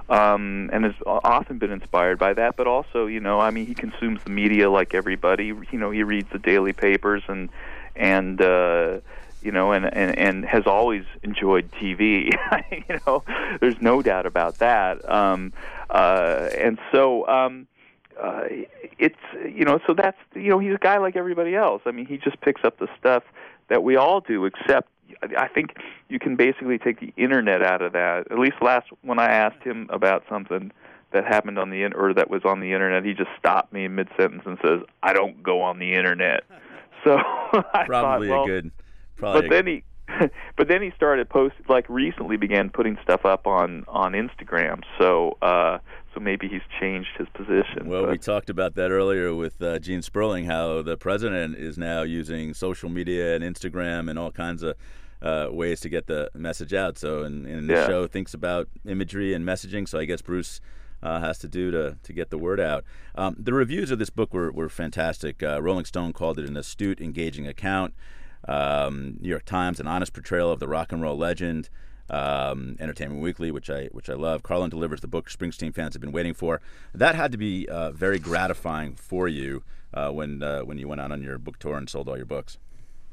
um, and has often been inspired by that. But also, you know, I mean, he consumes the media like everybody. You know, he reads the daily papers and and uh, you know, and, and and has always enjoyed TV. you know, there's no doubt about that. Um, uh, and so. Um, uh, it's you know so that's you know he's a guy like everybody else. I mean he just picks up the stuff that we all do, except I think you can basically take the internet out of that. At least last when I asked him about something that happened on the in- or that was on the internet, he just stopped me in mid sentence and says, "I don't go on the internet." So I Probably thought, well, a good. Probably but then he but then he started post like recently began putting stuff up on on Instagram. So uh so maybe he's changed his position. Well, but, we talked about that earlier with uh, Gene Sperling, how the president is now using social media and Instagram and all kinds of uh, ways to get the message out. So, and, and the Yeah. show thinks about imagery and messaging. So, I guess Bruce uh, has to do to to get the word out. Um, the reviews of this book were were fantastic. Uh, Rolling Stone called it an astute, engaging account. Um, New York Times, an honest portrayal of the rock and roll legend. Um, Entertainment Weekly, which I which I love. Carlin delivers the book Springsteen fans have been waiting for. That had to be uh, very gratifying for you uh, when uh, when you went out on your book tour and sold all your books.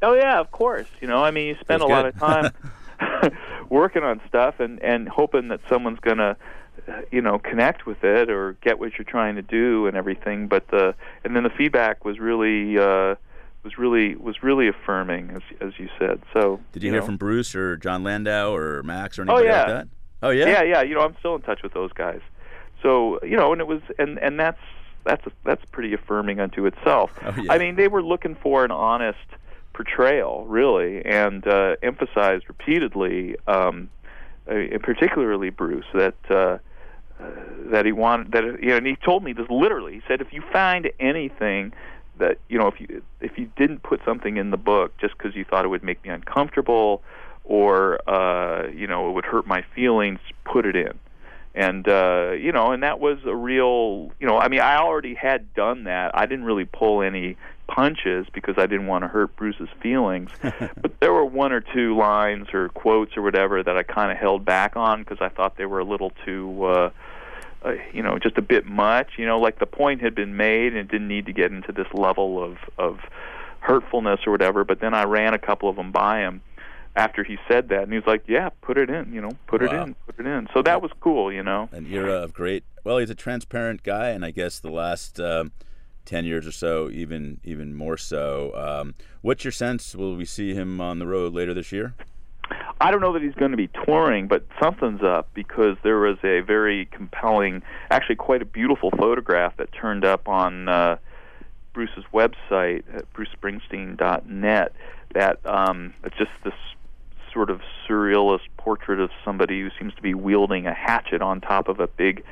Oh yeah, of course. You know, I mean, you spend a Feels lot of time working on stuff and and hoping that someone's gonna, uh, you know, connect with it or get what you're trying to do and everything. But the and then the feedback was really uh, was really was really affirming, as as you said. So Did you, hear know. from Bruce or Jon Landau or Max or Oh yeah. like that? Oh yeah. Yeah, yeah. You know, I'm still in touch with those guys. So you know, and it was, and and that's that's that's pretty affirming unto itself. Oh, yeah. I mean, they were looking for an honest portrayal, really, and uh, emphasized repeatedly, um, uh, particularly Bruce, that. Uh, uh, that he wanted that you know, and he told me this literally. He said, if you find anything that you know, if you if you didn't put something in the book just because you thought it would make me uncomfortable or uh, you know it would hurt my feelings, put it in. And uh, you know, and that was a real you know, I mean, I already had done that. I didn't really pull any punches because I didn't want to hurt Bruce's feelings. but there were one or two lines or quotes or whatever that I kind of held back on because I thought they were a little too. Uh, uh, you know, just a bit much. You know, like the point had been made and it didn't need to get into this level of of hurtfulness or whatever. But then I ran a couple of them by him after he said that, and he was like, "Yeah, put it in. You know, put it in, put it in." So that was cool. You know. An era of great. Well, he's a transparent guy, and I guess the last um, ten years or so, even even more so. Um, what's your sense? Will we see him on the road later this year? I don't know that he's going to be touring, but something's up because there was a very compelling, actually quite a beautiful photograph that turned up on uh, Bruce's website at brucespringsteen.net. That um, it's just this sort of surrealist portrait of somebody who seems to be wielding a hatchet on top of a big.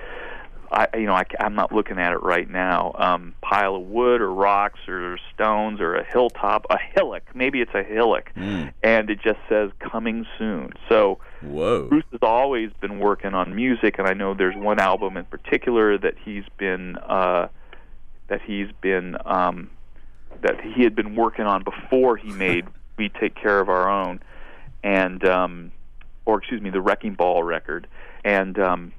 I, you know, I, I'm not looking at it right now. Um, pile of wood or rocks or stones or a hilltop, a hillock. Maybe it's a hillock, Mm. and it just says "coming soon." So Whoa. Bruce has always been working on music, and I know there's one album in particular that he's been uh, that he's been um, that he had been working on before he made "We Take Care of Our Own," and um, or excuse me, the Wrecking Ball record, and um,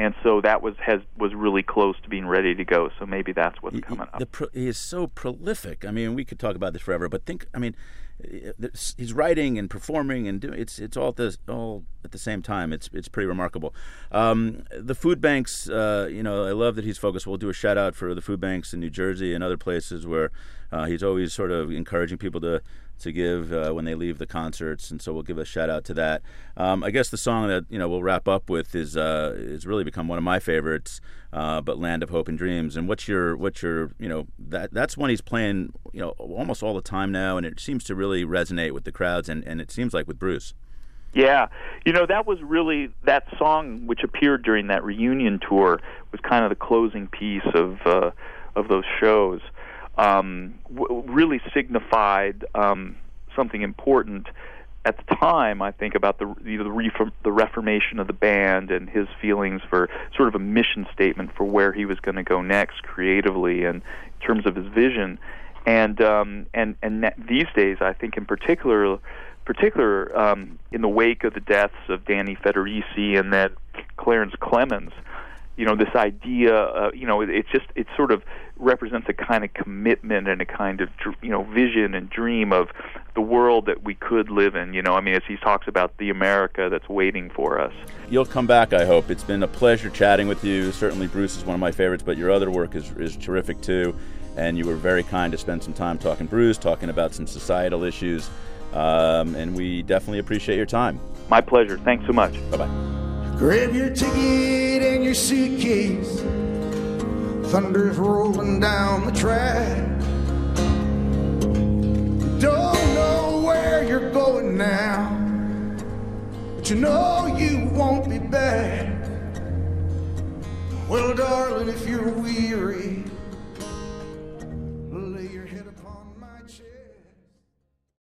and so that was has was really close to being ready to go. So maybe that's what's coming up. The pro- he is so prolific. I mean, we could talk about this forever, but think. I mean, uh, he's writing and performing and doing. It's it's all at the all at the same time. It's it's pretty remarkable. Um, the food banks. Uh, you know, I love that he's focused. We'll do a shout out for the food banks in New Jersey and other places where uh, he's always sort of encouraging people to to give uh, when they leave the concerts, and so we'll give a shout out to that. Um, I guess the song that you know we'll wrap up with is uh, is really become one of my favorites, uh, but "Land of Hope and Dreams." And what's your what's your you know that that's one he's playing you know almost all the time now, and it seems to really resonate with the crowds, and, and it seems like with Bruce. Yeah, you know that was really that song which appeared during that reunion tour was kind of the closing piece of uh, of those shows. Um, w- really signified um, something important at the time. I think about the you know, the, reform, the reformation of the band and his feelings for sort of a mission statement for where he was going to go next creatively and in terms of his vision. And um, and and these days, I think in particular particular um, in the wake of the deaths of Danny Federici and then Clarence Clemons, you know this idea uh, you know it, it's just it sort of represents a kind of commitment and a kind of you know vision and dream of the world that we could live in you know i mean as he talks about the america that's waiting for us You'll come back, I hope. It's been a pleasure chatting with you. Certainly, Bruce is one of my favorites, but your other work is, is terrific too. And you were very kind to spend some time talking Bruce, talking about some societal issues. Um, and we definitely appreciate your time. my pleasure thanks so much Bye bye. Grab your ticket and your suitcase. Thunder's rolling down the track. Don't know where you're going now, but you know you won't be back. Well, darling, if you're weary,